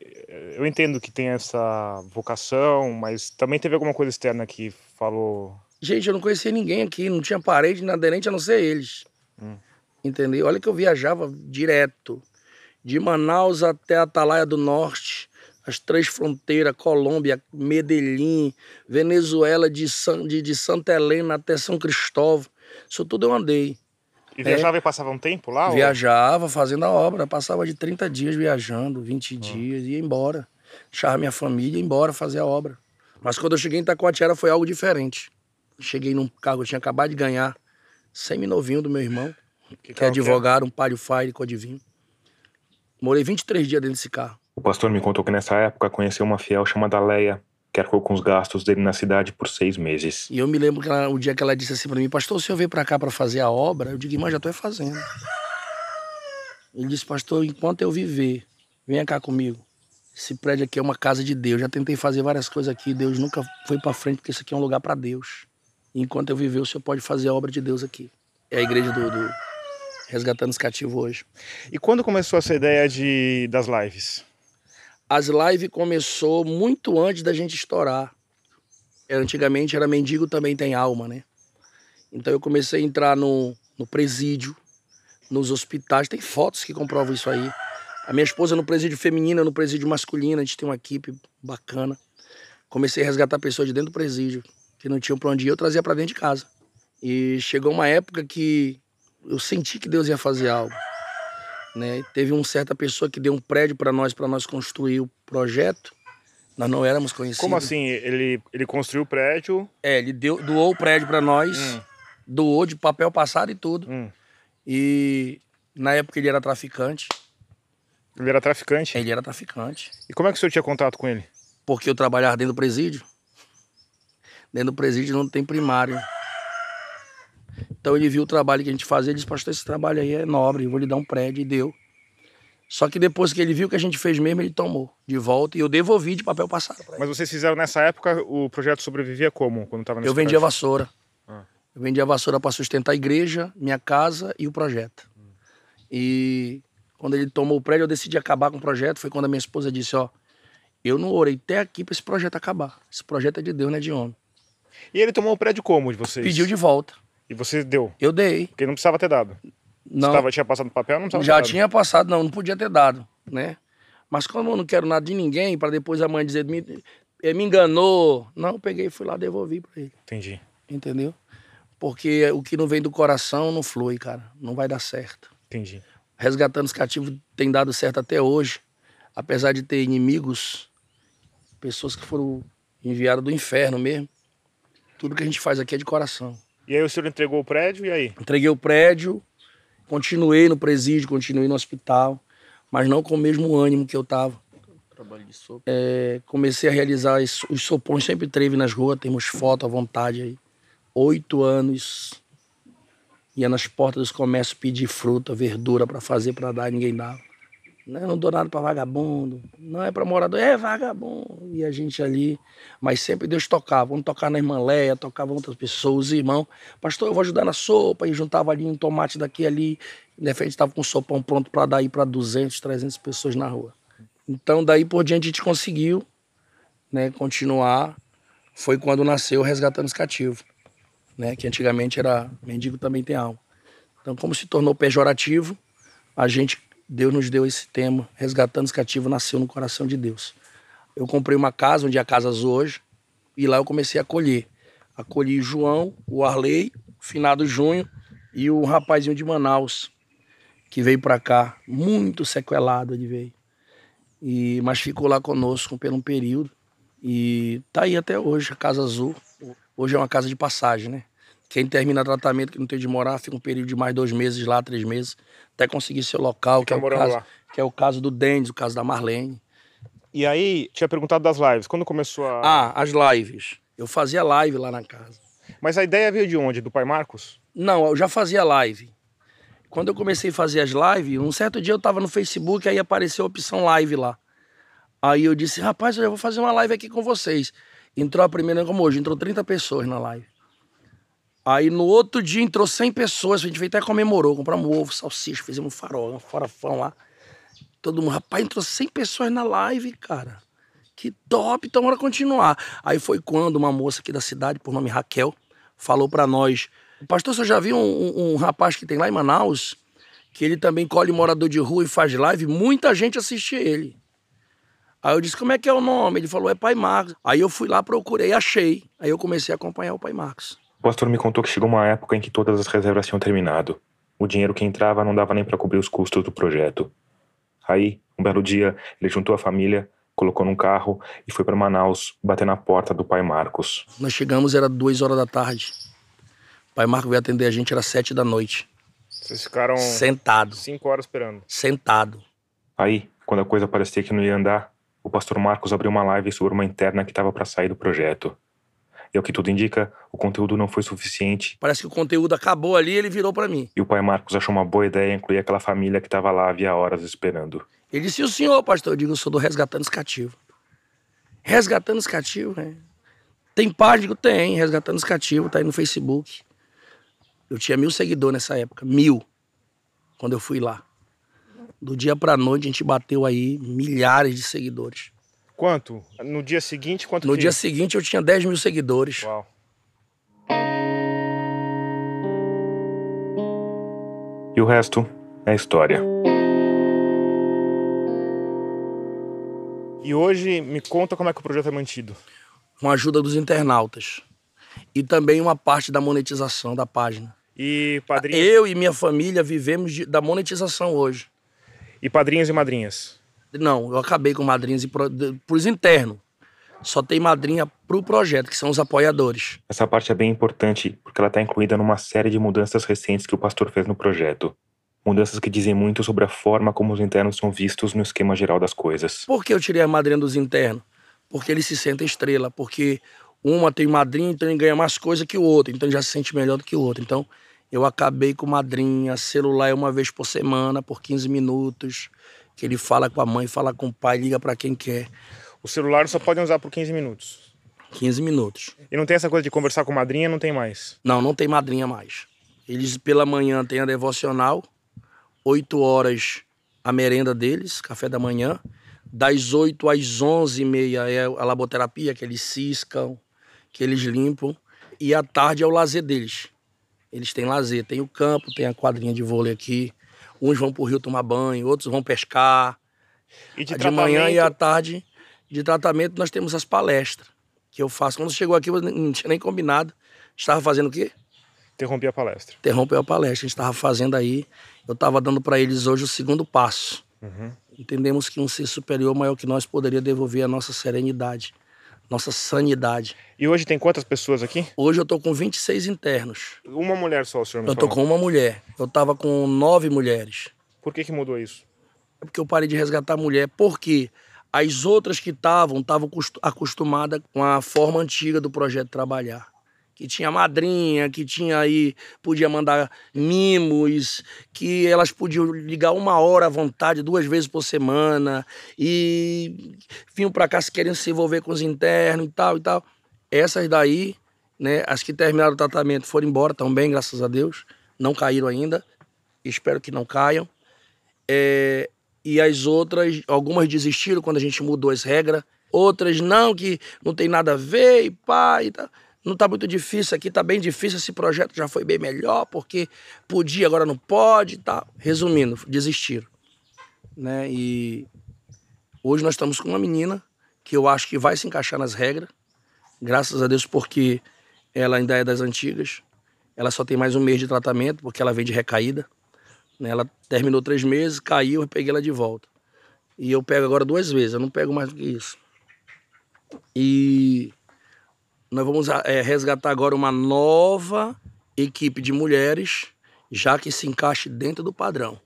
eu entendo que tem essa vocação, mas também teve alguma coisa externa que falou... Gente, eu não conhecia ninguém aqui, não tinha parede nem aderente a não ser eles. Entendeu? Olha que eu viajava direto. De Manaus até Atalaia do Norte, as três fronteiras, Colômbia, Medellín, Venezuela, de, San, de, de Santa Helena até São Cristóvão. Isso tudo eu andei. E viajava e passava um tempo lá? ou- Viajava fazendo a obra, passava de 30 dias viajando, 20 dias, ia embora. Deixava minha família ia embora fazer a obra. Mas quando eu cheguei em Itacoatiara foi algo diferente. Cheguei num cargo, eu tinha acabado de ganhar, semi-novinho do meu irmão, que, é carro que é? advogado, um palio fire, codivinho. Morei 23 dias dentro desse carro. O pastor me contou que nessa época conheceu uma fiel chamada Leia, que arcou com os gastos dele na cidade por seis meses. E eu me lembro que ela- o dia que ela disse assim pra mim, pastor, o senhor veio pra cá pra fazer a obra? Eu digo, irmã, já tô fazendo. Ele disse, pastor, enquanto eu viver, venha cá comigo. Esse prédio aqui é uma casa de Deus. Já tentei fazer várias coisas aqui, Deus nunca foi pra frente, porque isso aqui é um lugar pra Deus. E enquanto eu viver, o senhor pode fazer a obra de Deus aqui. É a igreja do, do Resgatando os Cativos hoje. E quando começou essa ideia de, das lives? As lives começou muito antes da gente estourar. É, Antigamente era mendigo também tem alma, né? Então eu comecei a entrar no, no presídio, nos hospitais. Tem fotos que comprovam isso aí. A minha esposa no presídio feminino, no presídio masculino. A gente tem uma equipe bacana. Comecei a resgatar pessoas de dentro do presídio que não tinham pra onde ir. Eu trazia pra dentro de casa. E chegou uma época que eu senti que Deus ia fazer algo né? Teve uma certa pessoa que deu um prédio para nós, para nós construir o projeto. Nós não éramos conhecidos. Como assim? Ele, ele construiu o prédio... É, ele deu, doou o prédio para nós, Hum. doou de papel passado e tudo. Hum. E na época ele era traficante. Ele era traficante? Ele era traficante. E como é que o senhor tinha contato com ele? Porque eu trabalhava dentro do presídio. Dentro do presídio não tem primário. Então ele viu o trabalho que a gente fazia, ele disse, pastor, esse trabalho aí é nobre, eu vou lhe dar um prédio, e deu. Só que depois que ele viu que a gente fez mesmo, ele tomou de volta e eu devolvi de papel passado. Mas vocês fizeram nessa época, o projeto sobrevivia como? Quando tava Eu vendia prédio? vassoura. Ah. Eu vendia vassoura para sustentar a igreja, minha casa e o projeto. E quando ele tomou o prédio, eu decidi acabar com o projeto. Foi quando a minha esposa disse: Ó, eu não orei até aqui para esse projeto acabar. Esse projeto é de Deus, não é de homem. E ele tomou o prédio como de vocês? Pediu de volta. E você deu? Eu dei. Porque não precisava ter dado. Não. Você tava, tinha passado no papel, não precisava Já ter dado. tinha passado, não, não podia ter dado, né? Mas como eu não quero nada de ninguém, para depois a mãe dizer, me, eh, me enganou. Não, eu peguei, fui lá, devolvi para ele. Entendi. Entendeu? Porque o que não vem do coração não flui, cara. Não vai dar certo. Entendi. Resgatando os cativos tem dado certo até hoje. Apesar de ter inimigos, pessoas que foram enviadas do inferno mesmo. Tudo que a gente faz aqui é de coração. E aí o senhor entregou o prédio e aí? Entreguei o prédio, continuei no presídio, continuei no hospital, mas não com o mesmo ânimo que eu tava. Trabalho de sopa. É, comecei a realizar os sopões, sempre teve nas ruas, temos foto à vontade aí. Oito anos, ia nas portas dos comércios pedir fruta, verdura para fazer, para dar, e ninguém dava. Né? Não dou nada para vagabundo, não é para morador, é vagabundo. E a gente ali, mas sempre Deus tocava. Vamos tocar na irmã Leia, tocavam outras pessoas, os irmãos. Pastor, eu vou ajudar na sopa. E juntava ali um tomate daqui ali. De repente estava com um sopão pronto para dar aí para 200, 300 pessoas na rua. Então, daí por diante, a gente conseguiu né, continuar. Foi quando nasceu Resgatando os Cativos, né, que antigamente era Mendigo Também Tem Alma. Então, como se tornou pejorativo, a gente, Deus nos deu esse tema, Resgatando os Cativos, nasceu no coração de Deus. Eu comprei uma casa, onde é a Casa hoje, e lá eu comecei a acolher. Acolhi o João, o Arley, finado Junho, e o rapazinho de Manaus, que veio para cá, muito sequelado ele veio. E, mas ficou lá conosco por um período. E tá aí até hoje, a Casa Azul. Hoje é uma casa de passagem, né? Quem termina tratamento, que não tem de morar, fica um período de mais dois meses lá, três meses, até conseguir seu local, que é, o caso, lá. que é o caso do Dendes, o caso da Marlene. E aí, tinha perguntado das lives. Quando começou a. Ah, as lives. Eu fazia live lá na casa. Mas a ideia veio de onde? Do pai Marcos? Não, eu já fazia live. Quando eu comecei a fazer as lives, um certo dia eu tava no Facebook, aí apareceu a opção live lá. Aí eu disse, rapaz, eu vou fazer uma live aqui com vocês. Entrou a primeira como hoje, entrou 30 pessoas na live. Aí no outro dia entrou 100 pessoas, a gente até comemorou, compramos ovo, salsicha, fizemos um farol, um farofão lá. Todo mundo, rapaz, entrou 100 pessoas na live, cara. Que top, então bora continuar. Aí foi quando uma moça aqui da cidade, por nome Raquel, falou para nós, pastor, você já viu um, um, um rapaz que tem lá em Manaus, que ele também colhe morador de rua e faz live, muita gente assiste ele. Aí eu disse, como é que é o nome? Ele falou, é Pai Marcos. Aí eu fui lá, procurei, achei. Aí eu comecei a acompanhar o Pai Marcos. O pastor me contou que chegou uma época em que todas as reservas tinham terminado. O dinheiro que entrava não dava nem para cobrir os custos do projeto. Aí, um belo dia, ele juntou a família, colocou num carro e foi para Manaus bater na porta do pai Marcos. Nós chegamos, era duas horas da tarde. O pai Marcos veio atender a gente, era sete da noite. Vocês ficaram. Sentado. Cinco horas esperando. Sentado. Aí, quando a coisa parecia que não ia andar, o pastor Marcos abriu uma live sobre uma interna que estava para sair do projeto. E ao que tudo indica, o conteúdo não foi suficiente. Parece que o conteúdo acabou ali e ele virou para mim. E o pai Marcos achou uma boa ideia incluir aquela família que estava lá havia horas esperando. Ele disse: O senhor, pastor? Eu digo: Eu sou do Resgatando os Cativos. Resgatando os Cativos, né? Tem página? Tem. Resgatando os Cativos, tá aí no Facebook. Eu tinha mil seguidores nessa época. Mil. Quando eu fui lá. Do dia pra noite a gente bateu aí milhares de seguidores. Quanto? No dia seguinte, quanto No que... dia seguinte eu tinha 10 mil seguidores. Uau. E o resto é história. E hoje, me conta como é que o projeto é mantido. Com a ajuda dos internautas. E também uma parte da monetização da página. E padrinhos... Eu e minha família vivemos de, da monetização hoje. E padrinhos e madrinhas? Não, eu acabei com madrinhas e pro, pros internos. Só tem madrinha pro projeto, que são os apoiadores. Essa parte é bem importante, porque ela está incluída numa série de mudanças recentes que o pastor fez no projeto. Mudanças que dizem muito sobre a forma como os internos são vistos no esquema geral das coisas. Por que eu tirei a madrinha dos internos? Porque eles se sentem estrela, porque uma tem madrinha, então ele ganha mais coisa que o outro, então ele já se sente melhor do que o outro. Então, eu acabei com madrinha, celular é uma vez por semana, por 15 minutos, que ele fala com a mãe, fala com o pai, liga para quem quer. O celular só podem usar por 15 minutos. 15 minutos. E não tem essa coisa de conversar com madrinha, não tem mais? Não, não tem madrinha mais. Eles pela manhã têm a devocional, 8 horas a merenda deles, café da manhã. Das 8 às 11 e meia é a laboterapia, que eles ciscam, que eles limpam. E à tarde é o lazer deles. Eles têm lazer, tem o campo, tem a quadrinha de vôlei aqui. Uns vão pro rio tomar banho, outros vão pescar. E de, de manhã e à tarde, de tratamento, nós temos as palestras que eu faço. Quando chegou aqui, eu não tinha nem combinado. Estava fazendo o quê? Interrompi a palestra. Interrompeu a palestra. A gente estava fazendo aí. Eu estava dando para eles hoje o segundo passo. Uhum. Entendemos que um ser superior maior que nós poderia devolver a nossa serenidade, nossa sanidade. E hoje tem quantas pessoas aqui? Hoje eu tô com 26 internos. Uma mulher só, o senhor me Eu tô falou. com uma mulher. Eu tava com nove mulheres. Por que que mudou isso? É porque eu parei de resgatar mulher. Porque as outras que estavam, estavam acostumadas com a forma antiga do projeto trabalhar. Que tinha madrinha, que tinha aí, podia mandar mimos, que elas podiam ligar uma hora à vontade, duas vezes por semana, e vinham para cá se querendo se envolver com os internos e tal e tal. Essas daí, né, as que terminaram o tratamento foram embora, bem, graças a Deus, não caíram ainda, espero que não caiam. É, e as outras, algumas desistiram quando a gente mudou as regras, outras não, que não tem nada a ver, e pá, e tal. Não tá muito difícil aqui, tá bem difícil, esse projeto já foi bem melhor, porque podia, agora não pode e tal. Resumindo, desistiram. Né? E hoje nós estamos com uma menina que eu acho que vai se encaixar nas regras, graças a Deus, porque ela ainda é das antigas. Ela só tem mais um mês de tratamento, porque ela vem de recaída. Né? Ela terminou três meses, caiu, eu peguei ela de volta. E eu pego agora duas vezes, eu não pego mais do que isso. E nós vamos é, resgatar agora uma nova equipe de mulheres, já que se encaixe dentro do padrão.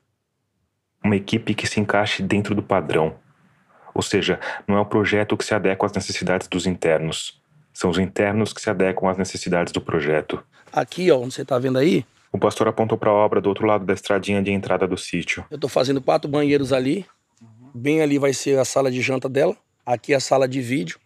Uma equipe que se encaixe dentro do padrão. Ou seja, não é o projeto que se adequa às necessidades dos internos. São os internos que se adequam às necessidades do projeto. Aqui, ó, onde você está vendo aí? O pastor apontou para a obra do outro lado da estradinha de entrada do sítio. Eu estou fazendo quatro banheiros ali. Bem ali vai ser a sala de janta dela. Aqui a sala de vídeo.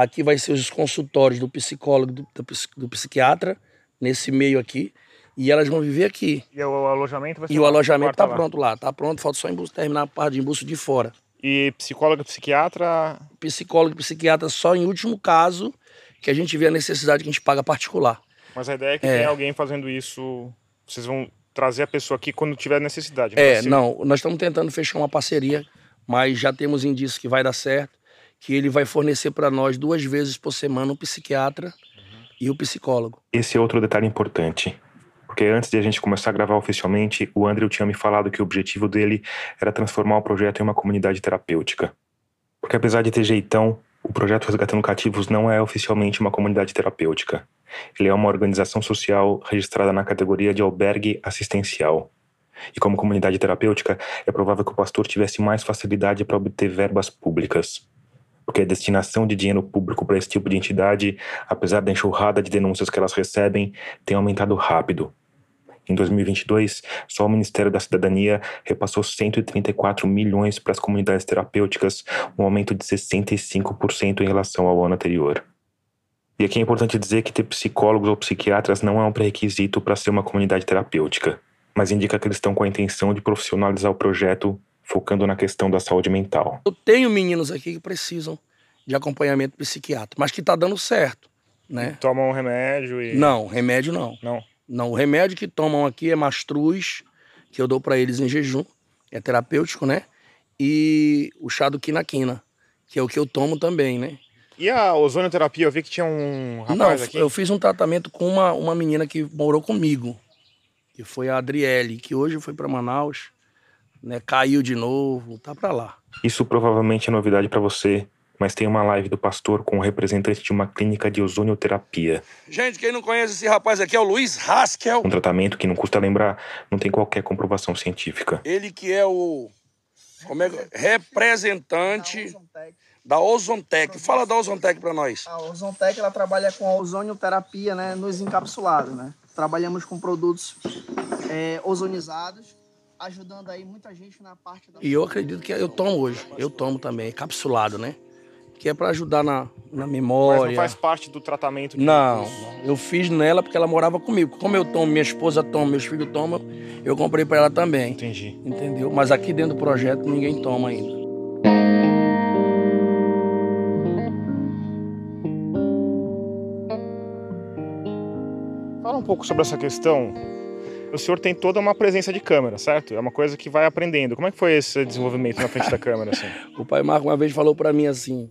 Aqui vai ser os consultórios do psicólogo, do, do, do psiquiatra, nesse meio aqui. E elas vão viver aqui. E o alojamento vai ser E o alojamento tá lá. pronto lá. Tá pronto, falta só embusto, terminar a parte de embusto de fora. E psicóloga, psiquiatra. Psicólogo e psiquiatra só em último caso que a gente vê a necessidade que a gente paga particular. Mas a ideia é que É. tem alguém fazendo isso. Vocês vão trazer a pessoa aqui quando tiver necessidade. né? É, Assim, não, nós estamos tentando fechar uma parceria, mas já temos indícios que vai dar certo, que ele vai fornecer para nós duas vezes por semana um psiquiatra e o psicólogo. Esse é outro detalhe importante. Porque antes de a gente começar a gravar oficialmente, o Andrew tinha me falado que o objetivo dele era transformar o projeto em uma comunidade terapêutica. Porque apesar de ter jeitão, o projeto Resgatando Cativos não é oficialmente uma comunidade terapêutica. Ele é uma organização social registrada na categoria de albergue assistencial. E como comunidade terapêutica, é provável que o pastor tivesse mais facilidade para obter verbas públicas. Porque a destinação de dinheiro público para esse tipo de entidade, apesar da enxurrada de denúncias que elas recebem, tem aumentado rápido. Em 2022, só o Ministério da Cidadania repassou 134 milhões para as comunidades terapêuticas, um aumento de 65% em relação ao ano anterior. E aqui é importante dizer que ter psicólogos ou psiquiatras não é um pré-requisito para ser uma comunidade terapêutica, mas indica que eles estão com a intenção de profissionalizar o projeto, focando na questão da saúde mental. Eu tenho meninos aqui que precisam de acompanhamento psiquiatra, mas que está dando certo, né? Toma um remédio e. Não, remédio não. Não. Não, o remédio que tomam aqui é mastruz, que eu dou para eles em jejum, é terapêutico, né? E o chá do quinaquina, que é o que eu tomo também, né? E a ozonioterapia? Eu vi que tinha um rapaz Não, aqui. eu fiz um tratamento com uma, uma menina que morou comigo, que foi a Adriele, que hoje foi para Manaus, né? Caiu de novo, tá para lá. Isso provavelmente é novidade para você, mas tem uma live do pastor com um representante de uma clínica de ozonioterapia. Gente, quem não conhece esse rapaz aqui é o Luiz Haskell. Um tratamento que não custa lembrar, não tem qualquer comprovação científica. Ele que é o como é, que- representante da Ozontec. Fala da Ozontec para nós. A Ozontec ela trabalha com a ozonioterapia né, nos encapsulados. Né? Trabalhamos com produtos é, ozonizados, ajudando aí muita gente na parte da. E eu acredito que eu tomo hoje. Eu tomo também, capsulado, né? Que é para ajudar na, na Mas memória. não faz parte do tratamento. Não, não. eu fiz nela porque ela morava comigo. Como eu tomo, minha esposa toma, meus filhos tomam, eu comprei para ela também. Entendi. Entendeu? Mas aqui dentro do projeto ninguém toma ainda. Fala um pouco sobre essa questão. O senhor tem toda uma presença de câmera, certo? É uma coisa que vai aprendendo. Como é que foi esse desenvolvimento na frente da câmera, assim? O pai Marco uma vez falou para mim assim: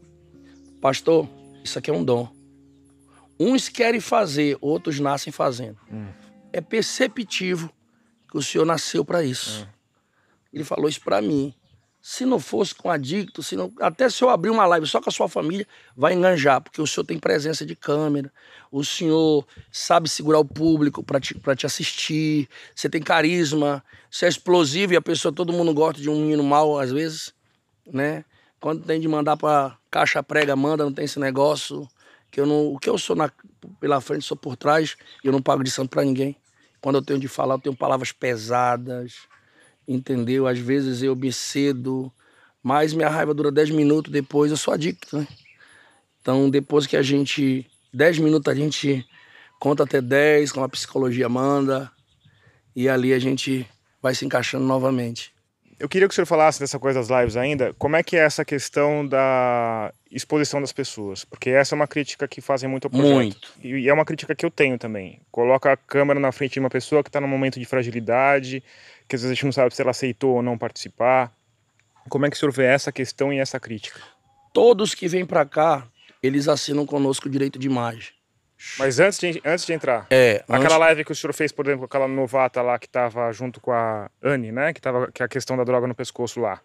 Pastor, isso aqui é um dom. Uns querem fazer, outros nascem fazendo. É perceptivo que o senhor nasceu para isso. Ele falou isso para mim. Se não fosse com adicto, se não, até se eu abrir uma live só com a sua família, vai enganjar, porque o senhor tem presença de câmera, o senhor sabe segurar o público para te, pra te assistir, você tem carisma, você é explosivo e a pessoa, todo mundo gosta de um menino mal às vezes, né? Quando tem de mandar para caixa prega, manda, não tem esse negócio. Que eu não, o que eu sou na, pela frente, sou por trás, e eu não pago de santo para ninguém. Quando eu tenho de falar, eu tenho palavras pesadas, entendeu? Às vezes eu me cedo, mas minha raiva dura 10 minutos, depois eu sou adicto, né? Então, depois que a gente. 10 minutos a gente conta até 10, como a psicologia manda, e ali a gente vai se encaixando novamente. Eu queria que o senhor falasse dessa coisa das lives ainda. Como é que é essa questão da exposição das pessoas? Porque essa é uma crítica que fazem muito ao projeto. Muito. E é uma crítica que eu tenho também. Coloca a câmera na frente de uma pessoa que está num momento de fragilidade, que às vezes a gente não sabe se ela aceitou ou não participar. Como é que o senhor vê essa questão e essa crítica? Todos que vêm para cá, eles assinam conosco o direito de imagem. Mas antes de, antes de entrar, É, aquela antes- live que o senhor fez, por exemplo, com aquela novata lá que estava junto com a Anne, né? Que, tava, que é a questão da droga no pescoço lá.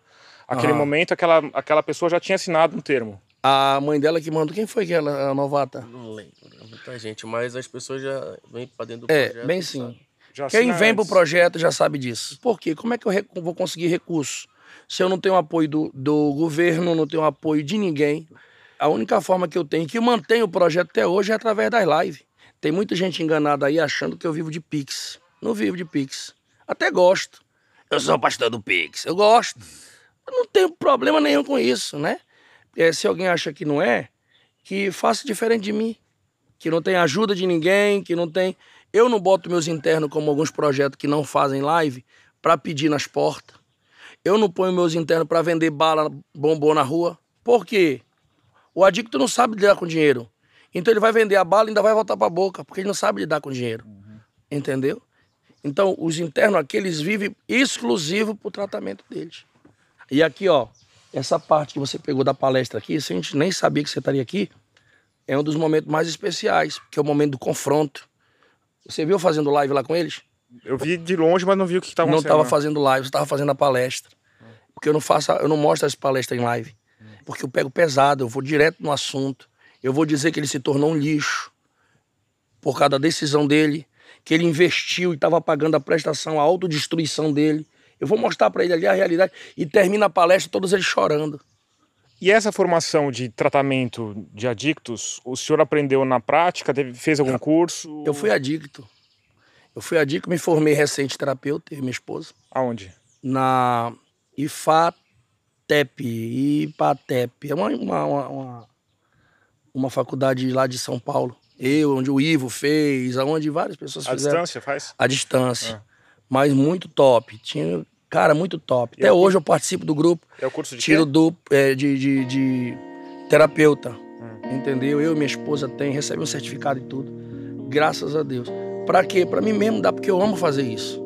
Aquele Aham. momento, aquela, aquela pessoa já tinha assinado um termo. A mãe dela que mandou. Quem foi que ela, a novata? Não lembro, é muita gente, mas as pessoas já vêm pra dentro do É, projeto. bem e sim. sabem. Já Quem vem pro antes. projeto já sabe disso. Por quê? Como é que eu vou conseguir recurso? Se eu não tenho apoio do, do governo, não tenho apoio de ninguém, a única forma que eu tenho, que mantém o projeto até hoje, é através das lives. Tem muita gente enganada aí achando que eu vivo de Pix. Não vivo de Pix. Até gosto. Eu sou pastor do Pix. Eu gosto. Eu não tenho problema nenhum com isso, né? É, se alguém acha que não é, que faça diferente de mim. Que não tem ajuda de ninguém, que não tem. Eu não boto meus internos como alguns projetos que não fazem live para pedir nas portas. Eu não ponho meus internos para vender bala, bombom na rua. Por quê? O adicto não sabe lidar com dinheiro. Então ele vai vender a bala e ainda vai voltar para a boca, porque ele não sabe lidar com dinheiro. Entendeu? Então, os internos aqui, eles vivem exclusivo pro tratamento deles. E aqui, ó, essa parte que você pegou da palestra aqui, se a gente nem sabia que você estaria aqui, é um dos momentos mais especiais, que é o momento do confronto. Você viu fazendo live lá com eles? Eu vi de longe, mas não vi o que estava não acontecendo. estava fazendo live, eu estava fazendo a palestra. Porque eu não faço, eu não mostro as palestras em live. Porque eu pego pesado, eu vou direto no assunto. Eu vou dizer que ele se tornou um lixo por causa da decisão dele, que ele investiu e estava pagando a prestação, a autodestruição dele. Eu vou mostrar para ele ali a realidade e termina a palestra todos eles chorando. E essa formação de tratamento de adictos, o senhor aprendeu na prática? Teve- fez algum curso? Eu fui adicto. Eu fui adicto, me formei recente terapeuta, eu e minha esposa. Aonde? Na IFATEP, IPATEP. É uma, uma, uma, uma, faculdade lá de São Paulo. Eu, onde o Ivo fez, aonde várias pessoas À fizeram. distância faz? À distância. Ah. Mas muito top. Tinha, cara, muito top. E Até é o hoje eu participo do grupo. É o curso de Tiro quê? do, é, de, de, de terapeuta. Hum. Entendeu? Eu e minha esposa tem, recebe um certificado e tudo. Graças a Deus. Pra quê? Pra mim mesmo dá, porque eu amo fazer isso.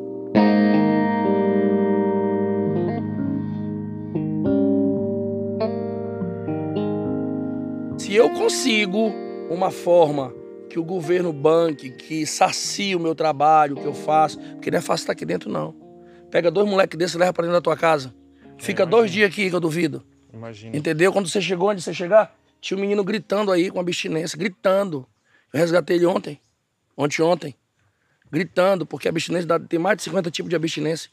Se eu consigo uma forma que o governo banque, que sacie o meu trabalho, que eu faço, porque não é fácil estar aqui dentro, não. Pega dois moleques desses e leva pra dentro da tua casa. Fica dois dias aqui, que eu duvido. Imagina. Entendeu? Quando você chegou, onde você chegar, tinha um menino gritando aí com abstinência, gritando. Eu resgatei ele ontem, ontem ontem, gritando, porque a abstinência dá- tem mais de 50 tipos de abstinência.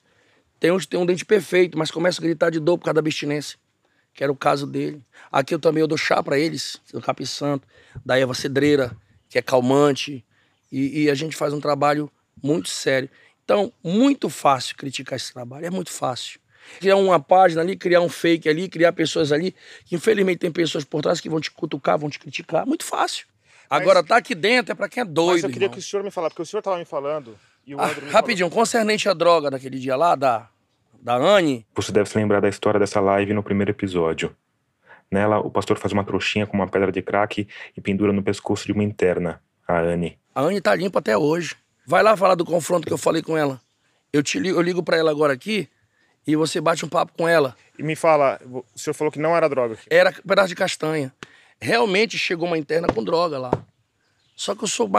Tem uns que tem um dente perfeito, mas começa a gritar de dor por causa da abstinência, que era o caso dele. Aqui eu também eu dou chá para eles, do Capim Santo, da Eva Cedreira, que é calmante, e, e a gente faz um trabalho muito sério. Então, muito fácil criticar esse trabalho, é muito fácil. Criar uma página ali, criar um fake ali, criar pessoas ali, que infelizmente tem pessoas por trás que vão te cutucar, vão te criticar, muito fácil. Agora, tá aqui dentro é pra quem é doido. Mas eu queria irmão. que o senhor me falasse, porque o senhor estava me falando e o Ah, André rapidinho, concernente à droga daquele dia lá, da, da Anne, Você deve se lembrar da história dessa live no primeiro episódio. Nela, o pastor faz uma trouxinha com uma pedra de crack e pendura no pescoço de uma interna, a Anne. a Anne tá limpa até hoje. Vai lá falar do confronto que eu falei com ela. Eu te ligo, eu ligo pra ela agora aqui e você bate um papo com ela. E me fala, o senhor falou que não era droga. Era um pedaço de castanha. Realmente chegou uma interna com droga lá. Só que eu sou.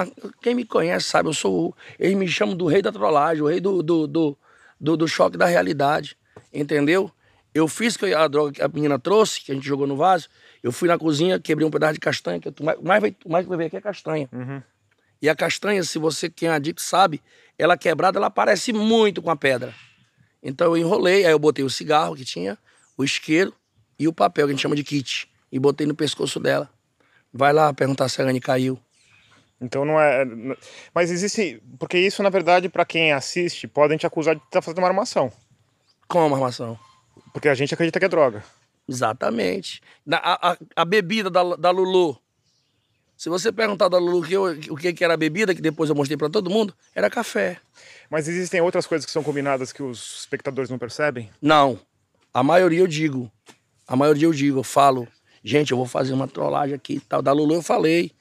Quem me conhece sabe, eu sou. Eles me chamam do rei da trollagem, o rei do, do, do, do, do choque da realidade. Entendeu? Eu fiz que a droga que a menina trouxe, que a gente jogou no vaso. Eu fui na cozinha, quebrei um pedaço de castanha. Que tu mais, mais, mais que vai ver aqui é castanha. Uhum. E a castanha, se você, quem é adicto, sabe, ela quebrada, ela parece muito com a pedra. Então eu enrolei, aí eu botei o cigarro que tinha, o isqueiro e o papel, que a gente chama de kit. E botei no pescoço dela. Vai lá perguntar se a Anne caiu. Então não é. Mas existe. Porque isso, na verdade, para quem assiste, podem te acusar de estar fazendo uma armação. Como armação? Porque a gente acredita que é droga. Exatamente. A, a- a bebida da, da Lulu. Se você perguntar da Lulu o que, eu- o que que era a bebida, que depois eu mostrei pra todo mundo, era café. Mas existem outras coisas que são combinadas que os espectadores não percebem? Não. A maioria eu digo. A maioria eu digo, eu falo, gente, eu vou fazer uma trollagem aqui e tal. Da Lulu eu falei.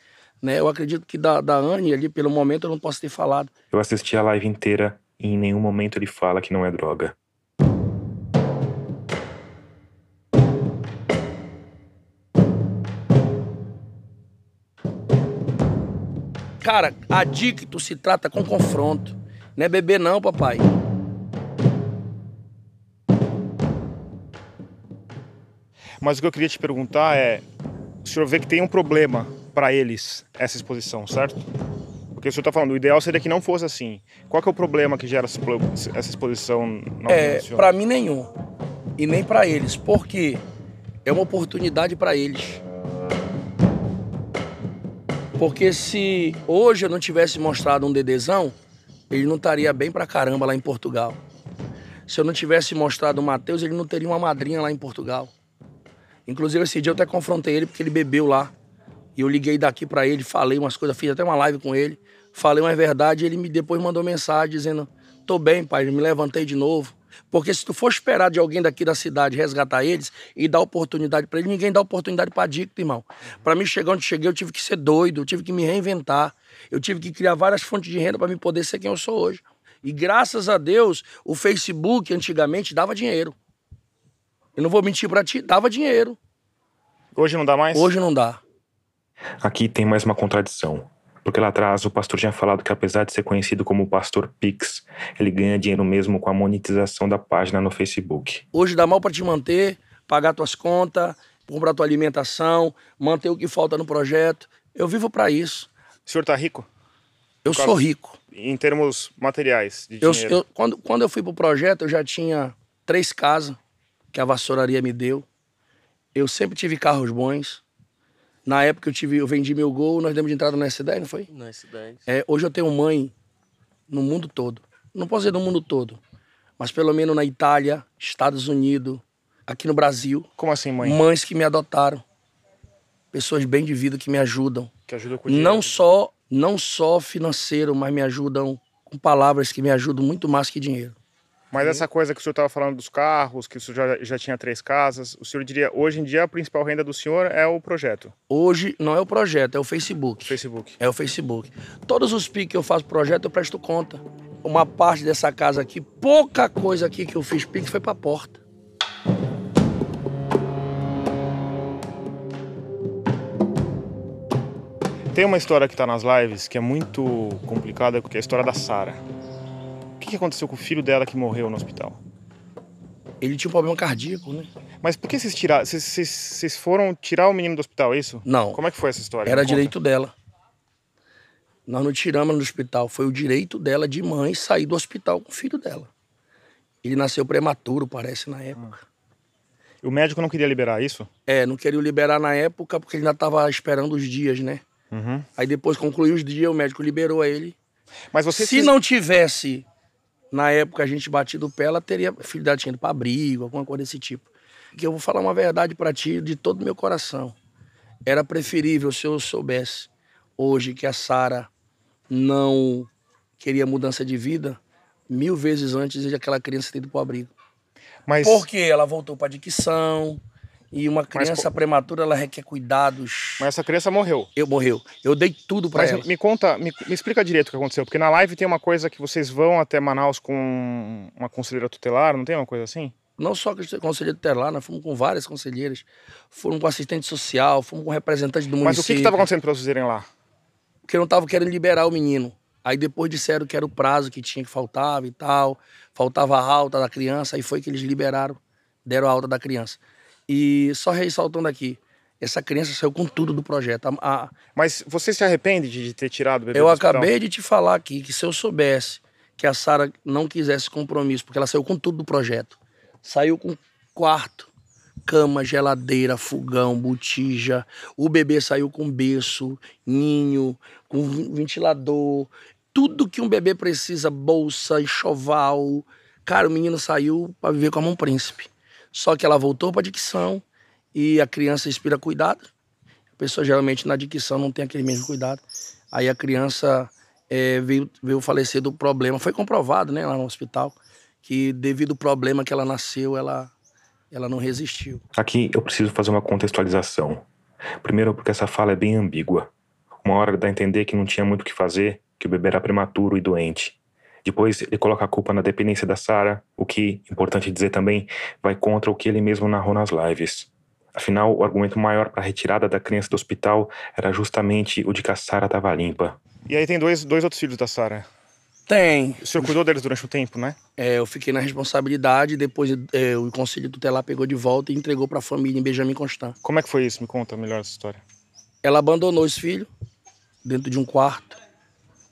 Né? Eu acredito que da, da Anne ali, pelo momento, eu não posso ter falado. Eu assisti a live inteira e em nenhum momento ele fala que não é droga. Cara, adicto se trata com confronto. Não é beber não, papai. Mas o que eu queria te perguntar é: o senhor vê que tem um problema para eles essa exposição, certo? Porque o senhor está falando, o ideal seria que não fosse assim. Qual que é o problema que gera essa exposição É, para mim nenhum. E nem para eles, porque é uma oportunidade para eles. Porque se hoje eu não tivesse mostrado um Dedezão, ele não estaria bem pra caramba lá em Portugal. Se eu não tivesse mostrado o Matheus, ele não teria uma madrinha lá em Portugal. Inclusive esse dia eu até confrontei ele porque ele bebeu lá. E eu liguei daqui pra ele, falei umas coisas, fiz até uma live com ele, falei uma verdade, e ele me depois mandou mensagem dizendo: "Tô bem, pai, me levantei de novo". Porque se tu for esperar de alguém daqui da cidade resgatar eles e dar oportunidade pra eles, ninguém dá oportunidade pra dicto, irmão. Pra mim chegar onde cheguei, eu tive que ser doido, eu tive que me reinventar, eu tive que criar várias fontes de renda pra me poder ser quem eu sou hoje. E graças a Deus, o Facebook antigamente dava dinheiro. Eu não vou mentir pra ti, dava dinheiro. Hoje não dá mais? Hoje não dá. Aqui tem mais uma contradição. Porque lá atrás o pastor tinha falado que apesar de ser conhecido como Pastor Pix, ele ganha dinheiro mesmo com a monetização da página no Facebook. Hoje dá mal pra te manter, pagar tuas contas, comprar tua alimentação, manter o que falta no projeto. Eu vivo pra isso. O senhor tá rico? Eu sou rico. Em termos materiais, de Eu, dinheiro. eu- quando, quando eu fui pro projeto, eu já tinha três casas que a vassouraria me deu. Eu sempre tive carros bons. Na época eu tive, eu vendi meu gol, nós demos de entrada na S10, não foi? Na cidade. É, hoje eu tenho mãe no mundo todo. Não posso dizer no mundo todo, mas pelo menos na Itália, Estados Unidos, aqui no Brasil. Como assim, mãe? Mães que me adotaram. Pessoas bem de vida que me ajudam. Que ajuda com dinheiro. Não só, não só financeiro, mas me ajudam com palavras que me ajudam muito mais que dinheiro. Mas essa coisa que o senhor estava falando dos carros, que o senhor já, já tinha três casas, o senhor diria, hoje em dia a principal renda do senhor é o projeto? Hoje não é o projeto, é o Facebook. Facebook. É o Facebook. Todos os PIC que eu faço projeto, eu presto conta. Uma parte dessa casa aqui, pouca coisa aqui que eu fiz PIC foi pra porta. Tem uma história que tá nas lives que é muito complicada, que é a história da Sara. O que que aconteceu com o filho dela que morreu no hospital? Ele tinha um problema cardíaco, né? Mas por que vocês tiraram? Vocês, vocês- vocês foram tirar o menino do hospital, é isso? Não. Como é que foi essa história? Era direito dela. Nós não tiramos no hospital. Foi o direito dela de mãe sair do hospital com o filho dela. Ele nasceu prematuro, parece, na época. O médico não queria liberar isso? É, não queria liberar na época porque ele ainda estava esperando os dias, né? Uhum. Aí depois concluiu os dias, o médico liberou ele. Mas você Se não tivesse, na época, a gente batido o pé, ela teria, filho dela tinha ido pra abrigo, alguma coisa desse tipo. Que eu vou falar uma verdade pra ti de todo o meu coração. Era preferível se eu soubesse hoje que a Sara não queria mudança de vida, mil vezes antes de aquela criança ter ido pro abrigo. Mas... Porque ela voltou pra dicção, e uma criança pô- prematura, ela requer cuidados. Mas essa criança morreu. Eu morreu. Eu dei tudo pra Mas ela. me conta, me, me explica direito o que aconteceu, porque na live tem uma coisa que vocês vão até Manaus com uma conselheira tutelar, não tem uma coisa assim? Não só com a conselheira tutelar, nós fomos com várias conselheiras. Fomos com assistente social, fomos com representante do Mas município. o que estava acontecendo para vocês irem lá? Porque não estavam querendo liberar o menino. Aí depois disseram que era o prazo que tinha que faltava e tal. Faltava a alta da criança, aí foi que eles liberaram, deram a alta da criança. E só ressaltando aqui, essa criança saiu com tudo do projeto. A- a- Mas você se arrepende de ter tirado o bebê eu acabei de te falar aqui que se eu soubesse que a Sara não quisesse compromisso, porque ela saiu com tudo do projeto. Saiu com quarto, cama, geladeira, fogão, botija. O bebê saiu com berço, ninho, com ventilador, tudo que um bebê precisa, bolsa, enxoval. Cara, o menino saiu para viver como um príncipe. Só que ela voltou para dicção e a criança inspira cuidado. A pessoa geralmente na dicção não tem aquele mesmo cuidado. Aí a criança eh, veio, veio falecer do problema. Foi comprovado, né, lá no hospital, que devido ao problema que ela nasceu, ela, ela não resistiu. Aqui eu preciso fazer uma contextualização. Primeiro, porque essa fala é bem ambígua. Uma hora dá a entender que não tinha muito o que fazer, que o bebê era prematuro e doente. Depois, ele coloca a culpa na dependência da Sara, o que, importante dizer também, vai contra o que ele mesmo narrou nas lives. Afinal, o argumento maior para a retirada da criança do hospital era justamente o de que a Sara estava limpa. E aí tem dois, dois outros filhos da Sara. Tem. O senhor cuidou deles durante o tempo, né? É, eu fiquei na responsabilidade, depois é, o conselho tutelar pegou de volta e entregou para a família em Benjamin Constant. Como é que foi isso? Me conta melhor essa história. Ela abandonou os filhos dentro de um quarto,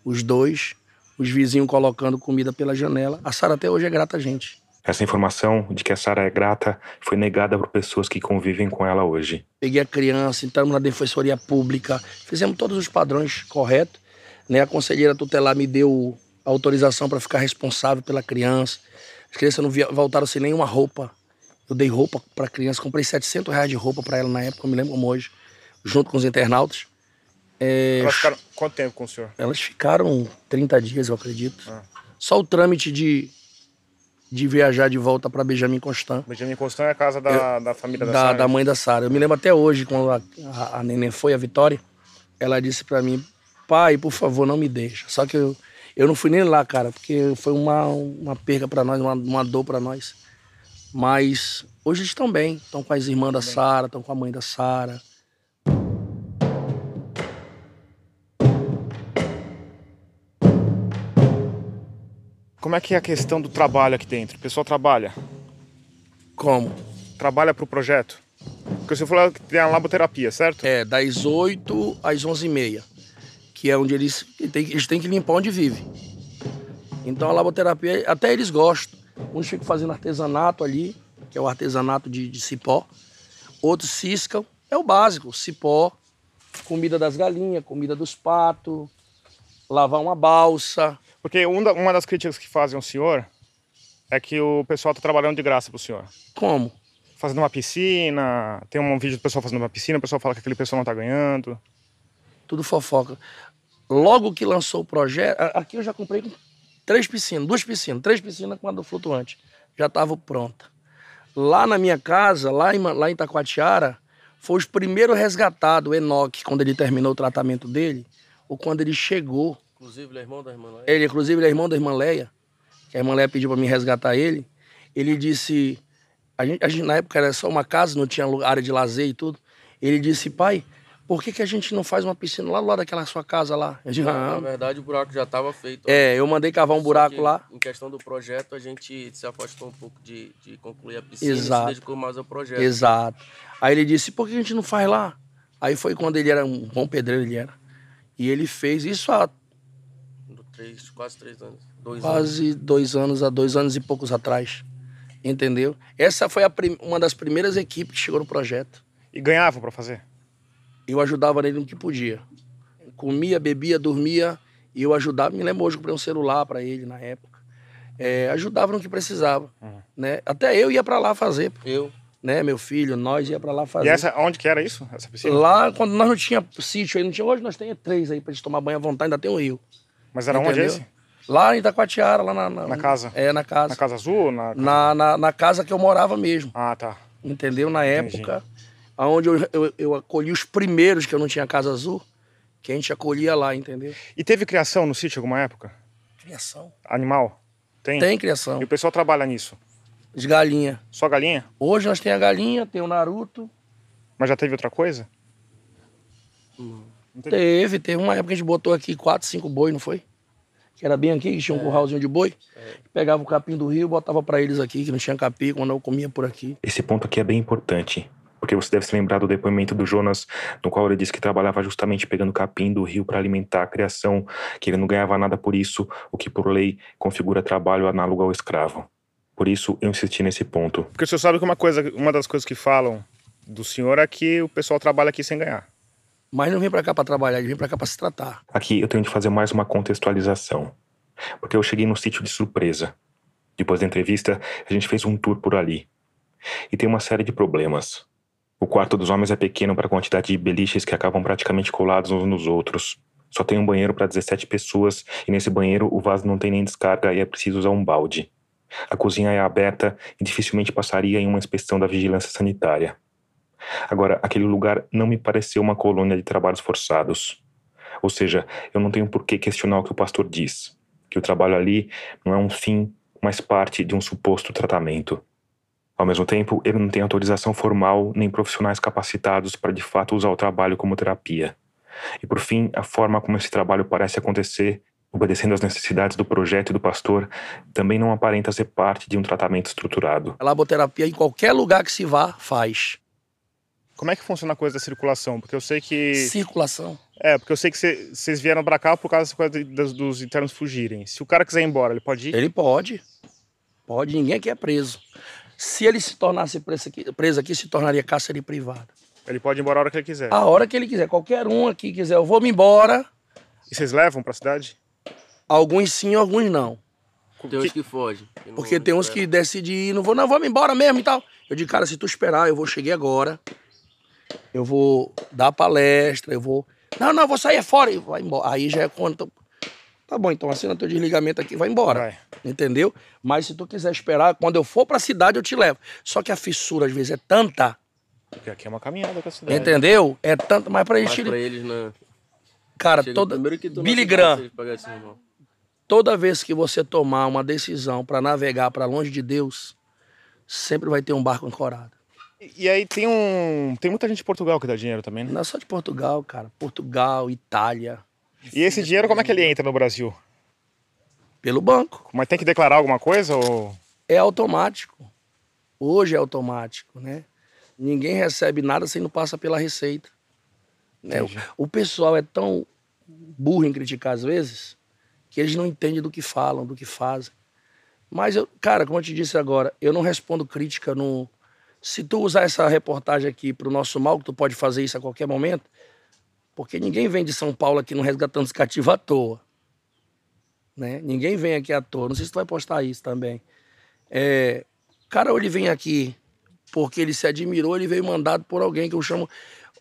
os dois, os vizinhos colocando comida pela janela. A Sara até hoje é grata a gente. Essa informação de que a Sara é grata foi negada por pessoas que convivem com ela hoje. Peguei a criança, entramos na defensoria pública, fizemos todos os padrões corretos. Né? A conselheira tutelar me deu autorização para ficar responsável pela criança. As crianças não voltaram sem nenhuma roupa. Eu dei roupa para a criança, comprei 700 reais de roupa para ela na época, eu me lembro como hoje, junto com os internautas. É, Elas ficaram quanto tempo com o senhor? elas ficaram 30 dias, eu acredito. Ah. Só o trâmite de, de viajar de volta para Benjamin Constant. Benjamin Constant é a casa da, da família da, da, Sara. da mãe da Sara. Eu me lembro até hoje, quando a, a, a neném foi, a Vitória, ela disse para mim, pai, por favor, não me deixa. Só que eu, eu não fui nem lá, cara, porque foi uma, uma perca para nós, uma, uma dor para nós. Mas hoje eles estão bem, estão com as irmãs da Sara, estão com a mãe da Sara. Como é que é a questão do trabalho aqui dentro? O pessoal trabalha? Como? Trabalha pro projeto? Porque você falou que tem a laboterapia, certo? É, das 8 às 11h30, que é onde eles têm, eles têm que limpar onde vive. Então a laboterapia, até eles gostam. Uns ficam fazendo artesanato ali, que é o artesanato de, de cipó. Outros ciscam, é o básico, cipó, comida das galinhas, comida dos patos, lavar uma balsa. Porque um uma das críticas que fazem ao senhor é que o pessoal tá trabalhando de graça pro senhor. Como? Fazendo uma piscina, tem um vídeo do pessoal fazendo uma piscina, o pessoal fala que aquele pessoal não tá ganhando. Tudo fofoca. Logo que lançou o projeto, aqui eu já comprei com três piscinas, duas piscinas, três piscinas com a do flutuante. Já estava pronta. Lá na minha casa, lá em, lá em Taquatiara, foi os primeiros resgatados, o Enoque, quando ele terminou o tratamento dele, ou quando ele chegou. Inclusive, ele é irmão da irmã Leia. Ele, inclusive, ele é irmão da irmã Leia, que a irmã Leia pediu para mim resgatar ele. Ele disse. A gente, a gente, na época era só uma casa, não tinha área de lazer e tudo. Ele disse, pai, por que, que a gente não faz uma piscina lá do lado daquela sua casa lá? Eu digo, Na ah, verdade, o buraco já estava feito. é, eu mandei cavar um buraco que, lá. Em questão do projeto, a gente se afastou um pouco de, de concluir a piscina e Exato. se dedicou mais ao projeto. Exato. Aí ele disse, por que a gente não faz lá? Aí foi quando ele era um bom pedreiro, ele era. E ele fez isso há Três, quase três anos. Dois anos. quase dois anos, há dois anos e poucos atrás. Entendeu? Essa foi a prim- uma das primeiras equipes que chegou no projeto. E ganhavam pra fazer? Eu ajudava nele no que podia. Comia, bebia, dormia e eu ajudava. Me lembro hoje, eu comprei um celular para ele na época. É, ajudava no que precisava. Né? Até eu ia para lá fazer. Eu. Né? Meu filho, nós ia para lá fazer. E essa, onde que era isso? Essa piscina? Lá, quando nós não tinha sítio aí, não tinha. Hoje nós temos três aí pra gente tomar banho à vontade, ainda tem um rio. Mas era onde Entendeu? esse? Lá em Itacoatiara, lá na, na, Na casa? É, na casa. Na Casa Azul? Na... Na, na, na casa que eu morava mesmo. Ah, tá. Entendeu? Na Entendi. época, onde eu, eu, eu acolhi os primeiros que eu não tinha casa azul, que a gente acolhia lá, entendeu? E teve criação no sítio alguma época? Criação. Animal? Tem? Tem criação. E o pessoal trabalha nisso? De galinha. Só galinha? Hoje nós temos a galinha, tem o Naruto. Mas já teve outra coisa? Teve, teve uma época que a gente botou aqui quatro, cinco boi, não foi? Que era bem aqui, que tinha um curralzinho de boi. Pegava o capim do rio, botava pra eles aqui, que não tinha capim, quando eu comia por aqui. Esse ponto aqui é bem importante, porque você deve se lembrar do depoimento do Jonas, no qual ele disse que trabalhava justamente pegando capim do rio para alimentar a criação, que ele não ganhava nada por isso, o que por lei configura trabalho análogo ao escravo. Por isso eu insisti nesse ponto. Porque o senhor sabe que uma, coisa, uma das coisas que falam do senhor é que o pessoal trabalha aqui sem ganhar. Mas não vem pra cá pra trabalhar, ele vem pra cá pra se tratar. Aqui eu tenho de fazer mais uma contextualização, porque eu cheguei no sítio de surpresa. Depois da entrevista, a gente fez um tour por ali. E tem uma série de problemas. O quarto dos homens é pequeno para a quantidade de beliches que acabam praticamente colados uns nos outros. Só tem um banheiro para 17 pessoas e nesse banheiro o vaso não tem nem descarga e é preciso usar um balde. A cozinha é aberta e dificilmente passaria em uma inspeção da vigilância sanitária. Agora, aquele lugar não me pareceu uma colônia de trabalhos forçados. Ou seja, eu não tenho por que questionar o que o pastor diz, que o trabalho ali não é um fim, mas parte de um suposto tratamento. Ao mesmo tempo, ele não tem autorização formal nem profissionais capacitados para de fato usar o trabalho como terapia. E por fim, a forma como esse trabalho parece acontecer obedecendo às necessidades do projeto e do pastor, também não aparenta ser parte de um tratamento estruturado. A laboterapia, em qualquer lugar que se vá, faz. Como é que funciona a coisa da circulação? Porque eu sei que. Circulação? É, porque eu sei que vocês vieram pra cá por causa dos, dos internos fugirem. Se o cara quiser ir embora, ele pode ir? Ele pode. Pode, ninguém aqui é preso. Se ele se tornasse preso aqui, preso aqui se tornaria cárcere privado. Ele pode ir embora a hora que ele quiser. A hora que ele quiser. Qualquer um aqui quiser, eu vou me embora. E vocês levam pra cidade? Alguns sim, alguns não. Tem uns que fogem. Porque tem uns que decidem ir, não vou, não, vou me embora mesmo e tal. Eu digo, cara, se tu esperar, eu vou cheguei agora. Eu vou dar palestra, eu vou. Não, não, eu vou sair fora e vai embora. Aí já é quando. Tá bom, então assina teu desligamento aqui, vai embora. Vai. Entendeu? Mas se tu quiser esperar, quando eu for pra cidade, eu te levo. Só que a fissura, às vezes, é tanta. Porque aqui é uma caminhada com a cidade. Entendeu? É tanto, mas pra eles. Mas pra eles, né? Cara, Chega toda. Billy Graham. Toda vez que você tomar uma decisão para navegar para longe de Deus, sempre vai ter um barco ancorado. E, e aí tem um. Tem muita gente de Portugal que dá dinheiro também, né? Não é só de Portugal, cara. Portugal, Itália. E esse dinheiro, como é que ele entra no Brasil? Pelo banco. Mas tem que declarar alguma coisa ou. É automático. Hoje é automático, né? Ninguém recebe nada se não passa pela receita. Né? O pessoal é tão burro em criticar às vezes que eles não entendem do que falam, do que fazem. Mas, eu, cara, como eu te disse agora, eu não respondo crítica no. Se tu usar essa reportagem aqui pro nosso mal, que tu pode fazer isso a qualquer momento, porque ninguém vem de São Paulo aqui no Resgatando os Cativos à toa. Né? Ninguém vem aqui à toa. Não sei se tu vai postar isso também. É, cara, ou ele vem aqui porque ele se admirou, ele veio mandado por alguém que eu chamo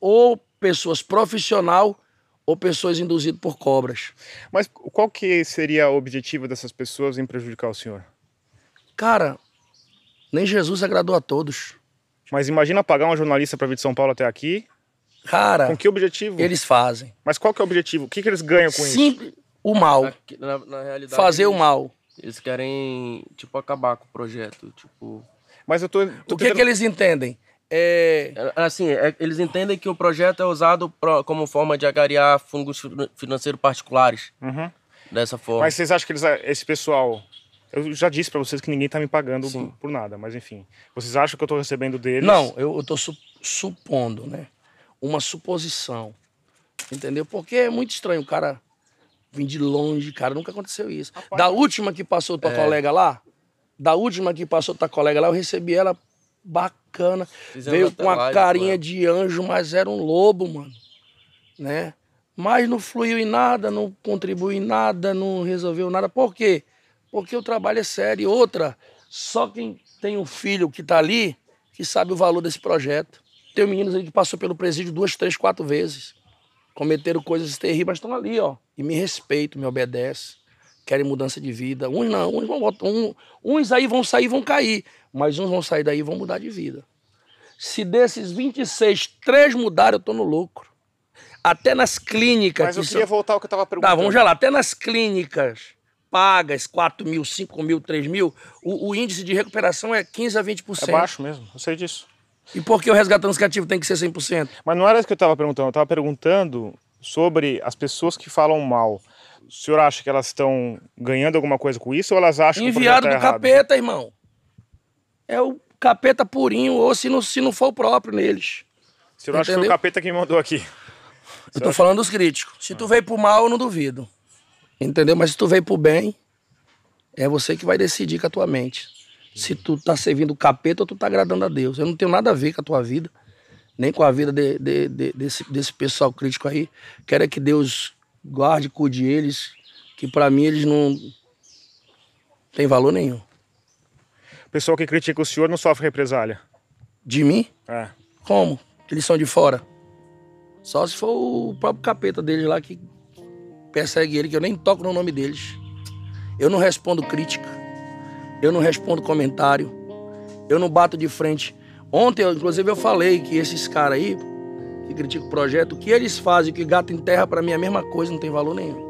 ou pessoas profissional ou pessoas induzidas por cobras. Mas qual que seria o objetivo dessas pessoas em prejudicar o senhor? Cara, nem Jesus agradou a todos. Mas imagina pagar um jornalista para vir de São Paulo até aqui. Cara, com que objetivo? Eles fazem. Mas qual que é o objetivo? O que, que eles ganham com Simples, isso? O mal. Na, na realidade, Fazer eles, o mal. Eles querem, tipo, acabar com o projeto. Tipo. Mas eu tô. tô o que, tentando... que eles entendem? É... Assim, é, eles entendem que o projeto é usado pro, como forma de agariar fundos financeiros particulares. Uhum. Dessa forma. Mas vocês acham que eles, esse pessoal. Eu já disse para vocês que ninguém tá me pagando por, por, nada, mas enfim. Vocês acham que eu tô recebendo deles? Não, eu, eu tô su supondo, né? Uma suposição. Entendeu? Porque é muito estranho o cara vir de longe, cara. Nunca aconteceu isso. Rapaz, da última que passou tua é. colega lá, da última que passou tua colega lá, eu recebi ela bacana. Fizemos Veio com uma carinha de anjo, mas era um lobo, mano. Né? Mas não fluiu em nada, não contribuiu em nada, não resolveu nada. Por quê? Porque o trabalho é sério. E outra, só quem tem um filho que tá ali que sabe o valor desse projeto. Tem meninos aí que passou pelo presídio duas, três, quatro vezes. Cometeram coisas terríveis, mas estão ali, ó. E me respeitam, me obedecem. Querem mudança de vida. Uns não, uns, vão, um, uns aí vão sair vão cair mas uns vão sair daí e vão mudar de vida. Se desses 26, três mudaram, eu tô no lucro. Até nas clínicas. Mas eu queria são... voltar ao que eu tava perguntando. Tá, vamos já lá. Até nas clínicas pagas, 4 mil, 5 mil, 3 mil, o, o, índice de recuperação é 15 a 20%. É baixo mesmo, eu sei disso. E por que o resgatando cativo tem que ser 100%? Mas não era isso que eu estava perguntando. Eu estava perguntando sobre as pessoas que falam mal. O senhor acha que elas estão ganhando alguma coisa com isso ou elas acham Enviado que o do tá capeta, irmão é o capeta purinho, ou se não, se não for o próprio neles. Você não acha que foi o capeta que mandou aqui? Eu tô falando dos críticos. Se tu veio pro mal, eu não duvido. Entendeu? Mas se tu veio pro bem, é você que vai decidir com a tua mente. Se tu tá servindo o capeta ou tu tá agradando a Deus. Eu não tenho nada a ver com a tua vida, nem com a vida de, de, de, desse, desse pessoal crítico aí. Quero é que Deus guarde, cuide eles, que para mim eles não tem valor nenhum pessoal que critica o senhor não sofre represália? De mim? É. Como? Eles são de fora. Só se for o próprio capeta deles lá que persegue ele, que eu nem toco no nome deles. Eu não respondo crítica. Eu não respondo comentário. Eu não bato de frente. Ontem, inclusive, eu falei que esses caras aí, que criticam o projeto, o que eles fazem, que gato em terra, para mim é a mesma coisa, não tem valor nenhum.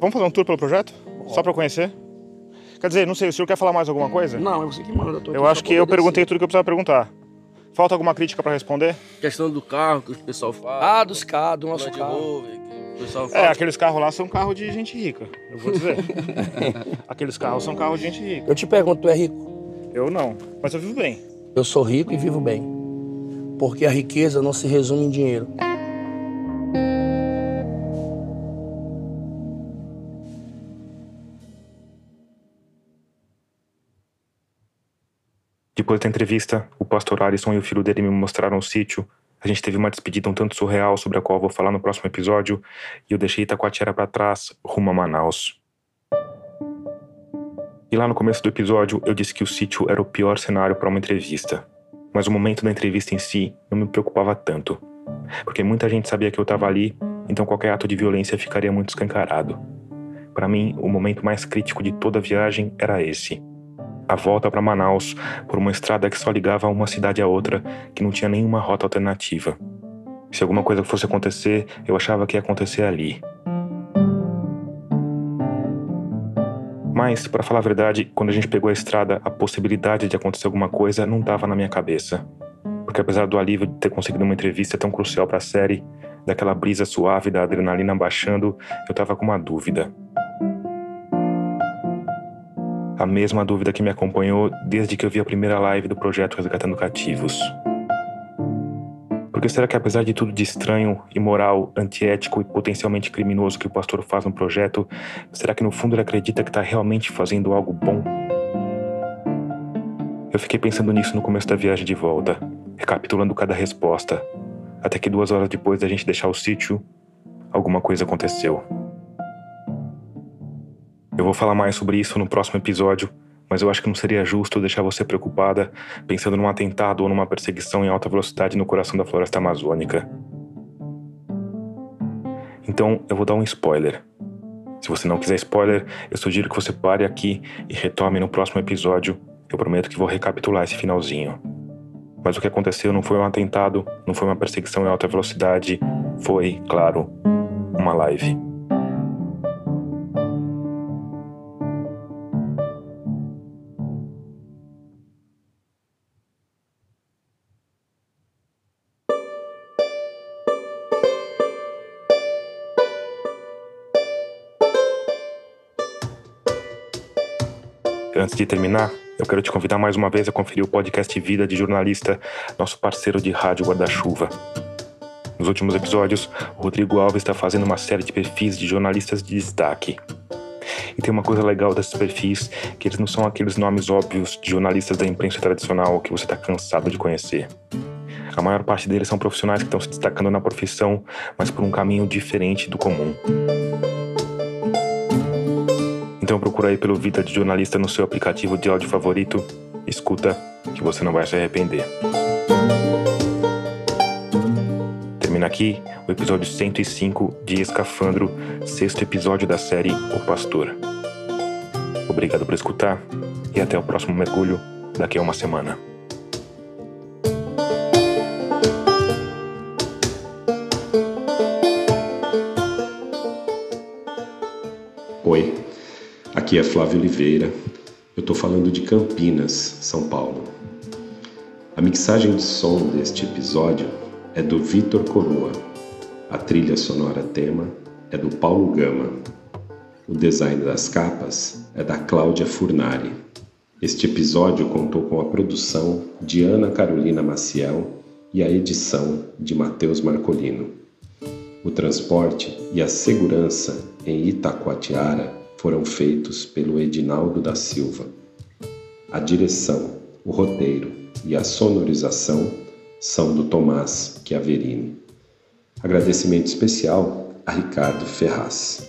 Vamos fazer um tour pelo projeto? Só para conhecer? Quer dizer, não sei, o senhor quer falar mais alguma coisa? Não, é você que manda. Eu acho que eu perguntei tudo que eu precisava perguntar. Falta alguma crítica pra responder? Questão do carro que o pessoal fala. Ah, dos carros, do nosso carro. Rover, que o pessoal É, aqueles carros lá são carros de gente rica, eu vou dizer. aqueles carros são carros de gente rica. Eu te pergunto, tu é rico? Eu não, mas eu vivo bem. Eu sou rico e vivo bem. Porque a riqueza não se resume em dinheiro. Depois da entrevista, o pastor Alisson e o filho dele me mostraram o sítio. A gente teve uma despedida um tanto surreal sobre a qual vou falar no próximo episódio, e eu deixei Itacoatiara para trás, rumo a Manaus. E lá no começo do episódio, eu disse que o sítio era o pior cenário para uma entrevista. Mas o momento da entrevista em si não me preocupava tanto, porque muita gente sabia que eu estava ali, então qualquer ato de violência ficaria muito escancarado. Para mim, o momento mais crítico de toda a viagem era esse a volta para Manaus por uma estrada que só ligava uma cidade a outra, que não tinha nenhuma rota alternativa. Se alguma coisa fosse acontecer, eu achava que ia acontecer ali. Mas, para falar a verdade, quando a gente pegou a estrada, a possibilidade de acontecer alguma coisa não estava na minha cabeça. Porque apesar do alívio de ter conseguido uma entrevista tão crucial para a série, daquela brisa suave da adrenalina baixando, eu estava com uma dúvida a mesma dúvida que me acompanhou desde que eu vi a primeira live do projeto Resgatando Cativos. Porque será que apesar de tudo de estranho, imoral, antiético e potencialmente criminoso que o pastor faz no projeto, será que no fundo ele acredita que está realmente fazendo algo bom? Eu fiquei pensando nisso no começo da viagem de volta, recapitulando cada resposta, até que duas horas depois da gente deixar o sítio, alguma coisa aconteceu. Eu vou falar mais sobre isso no próximo episódio, mas eu acho que não seria justo deixar você preocupada pensando num atentado ou numa perseguição em alta velocidade no coração da floresta amazônica. Então, eu vou dar um spoiler. Se você não quiser spoiler, eu sugiro que você pare aqui e retome no próximo episódio. Eu prometo que vou recapitular esse finalzinho. Mas o que aconteceu não foi um atentado, não foi uma perseguição em alta velocidade, foi, claro, uma live. De terminar, eu quero te convidar mais uma vez a conferir o podcast Vida de Jornalista, nosso parceiro de rádio guarda-chuva. Nos últimos episódios, o Rodrigo Alves está fazendo uma série de perfis de jornalistas de destaque. E tem uma coisa legal desses perfis, que eles não são aqueles nomes óbvios de jornalistas da imprensa tradicional que você está cansado de conhecer. A maior parte deles são profissionais que estão se destacando na profissão, mas por um caminho diferente do comum. Então procura aí pelo Vida de Jornalista no seu aplicativo de áudio favorito. Escuta, que você não vai se arrepender. Termina aqui o episódio 105 de Escafandro, sexto episódio da série O Pastor. Obrigado por escutar e até o próximo mergulho daqui a uma semana. Oi, aqui é Flávio Oliveira. Eu estou falando de Campinas, São Paulo. A mixagem de som deste episódio é do Vitor Coroa. A trilha sonora tema é do Paulo Gama. O design das capas é da Cláudia Furnari. Este episódio contou com a produção de Ana Carolina Maciel e a edição de Matheus Marcolino. O transporte e a segurança em Itacoatiara foram feitos pelo Edinaldo da Silva. A direção, o roteiro e a sonorização são do Tomás Chiaverini. Agradecimento especial a Ricardo Ferraz.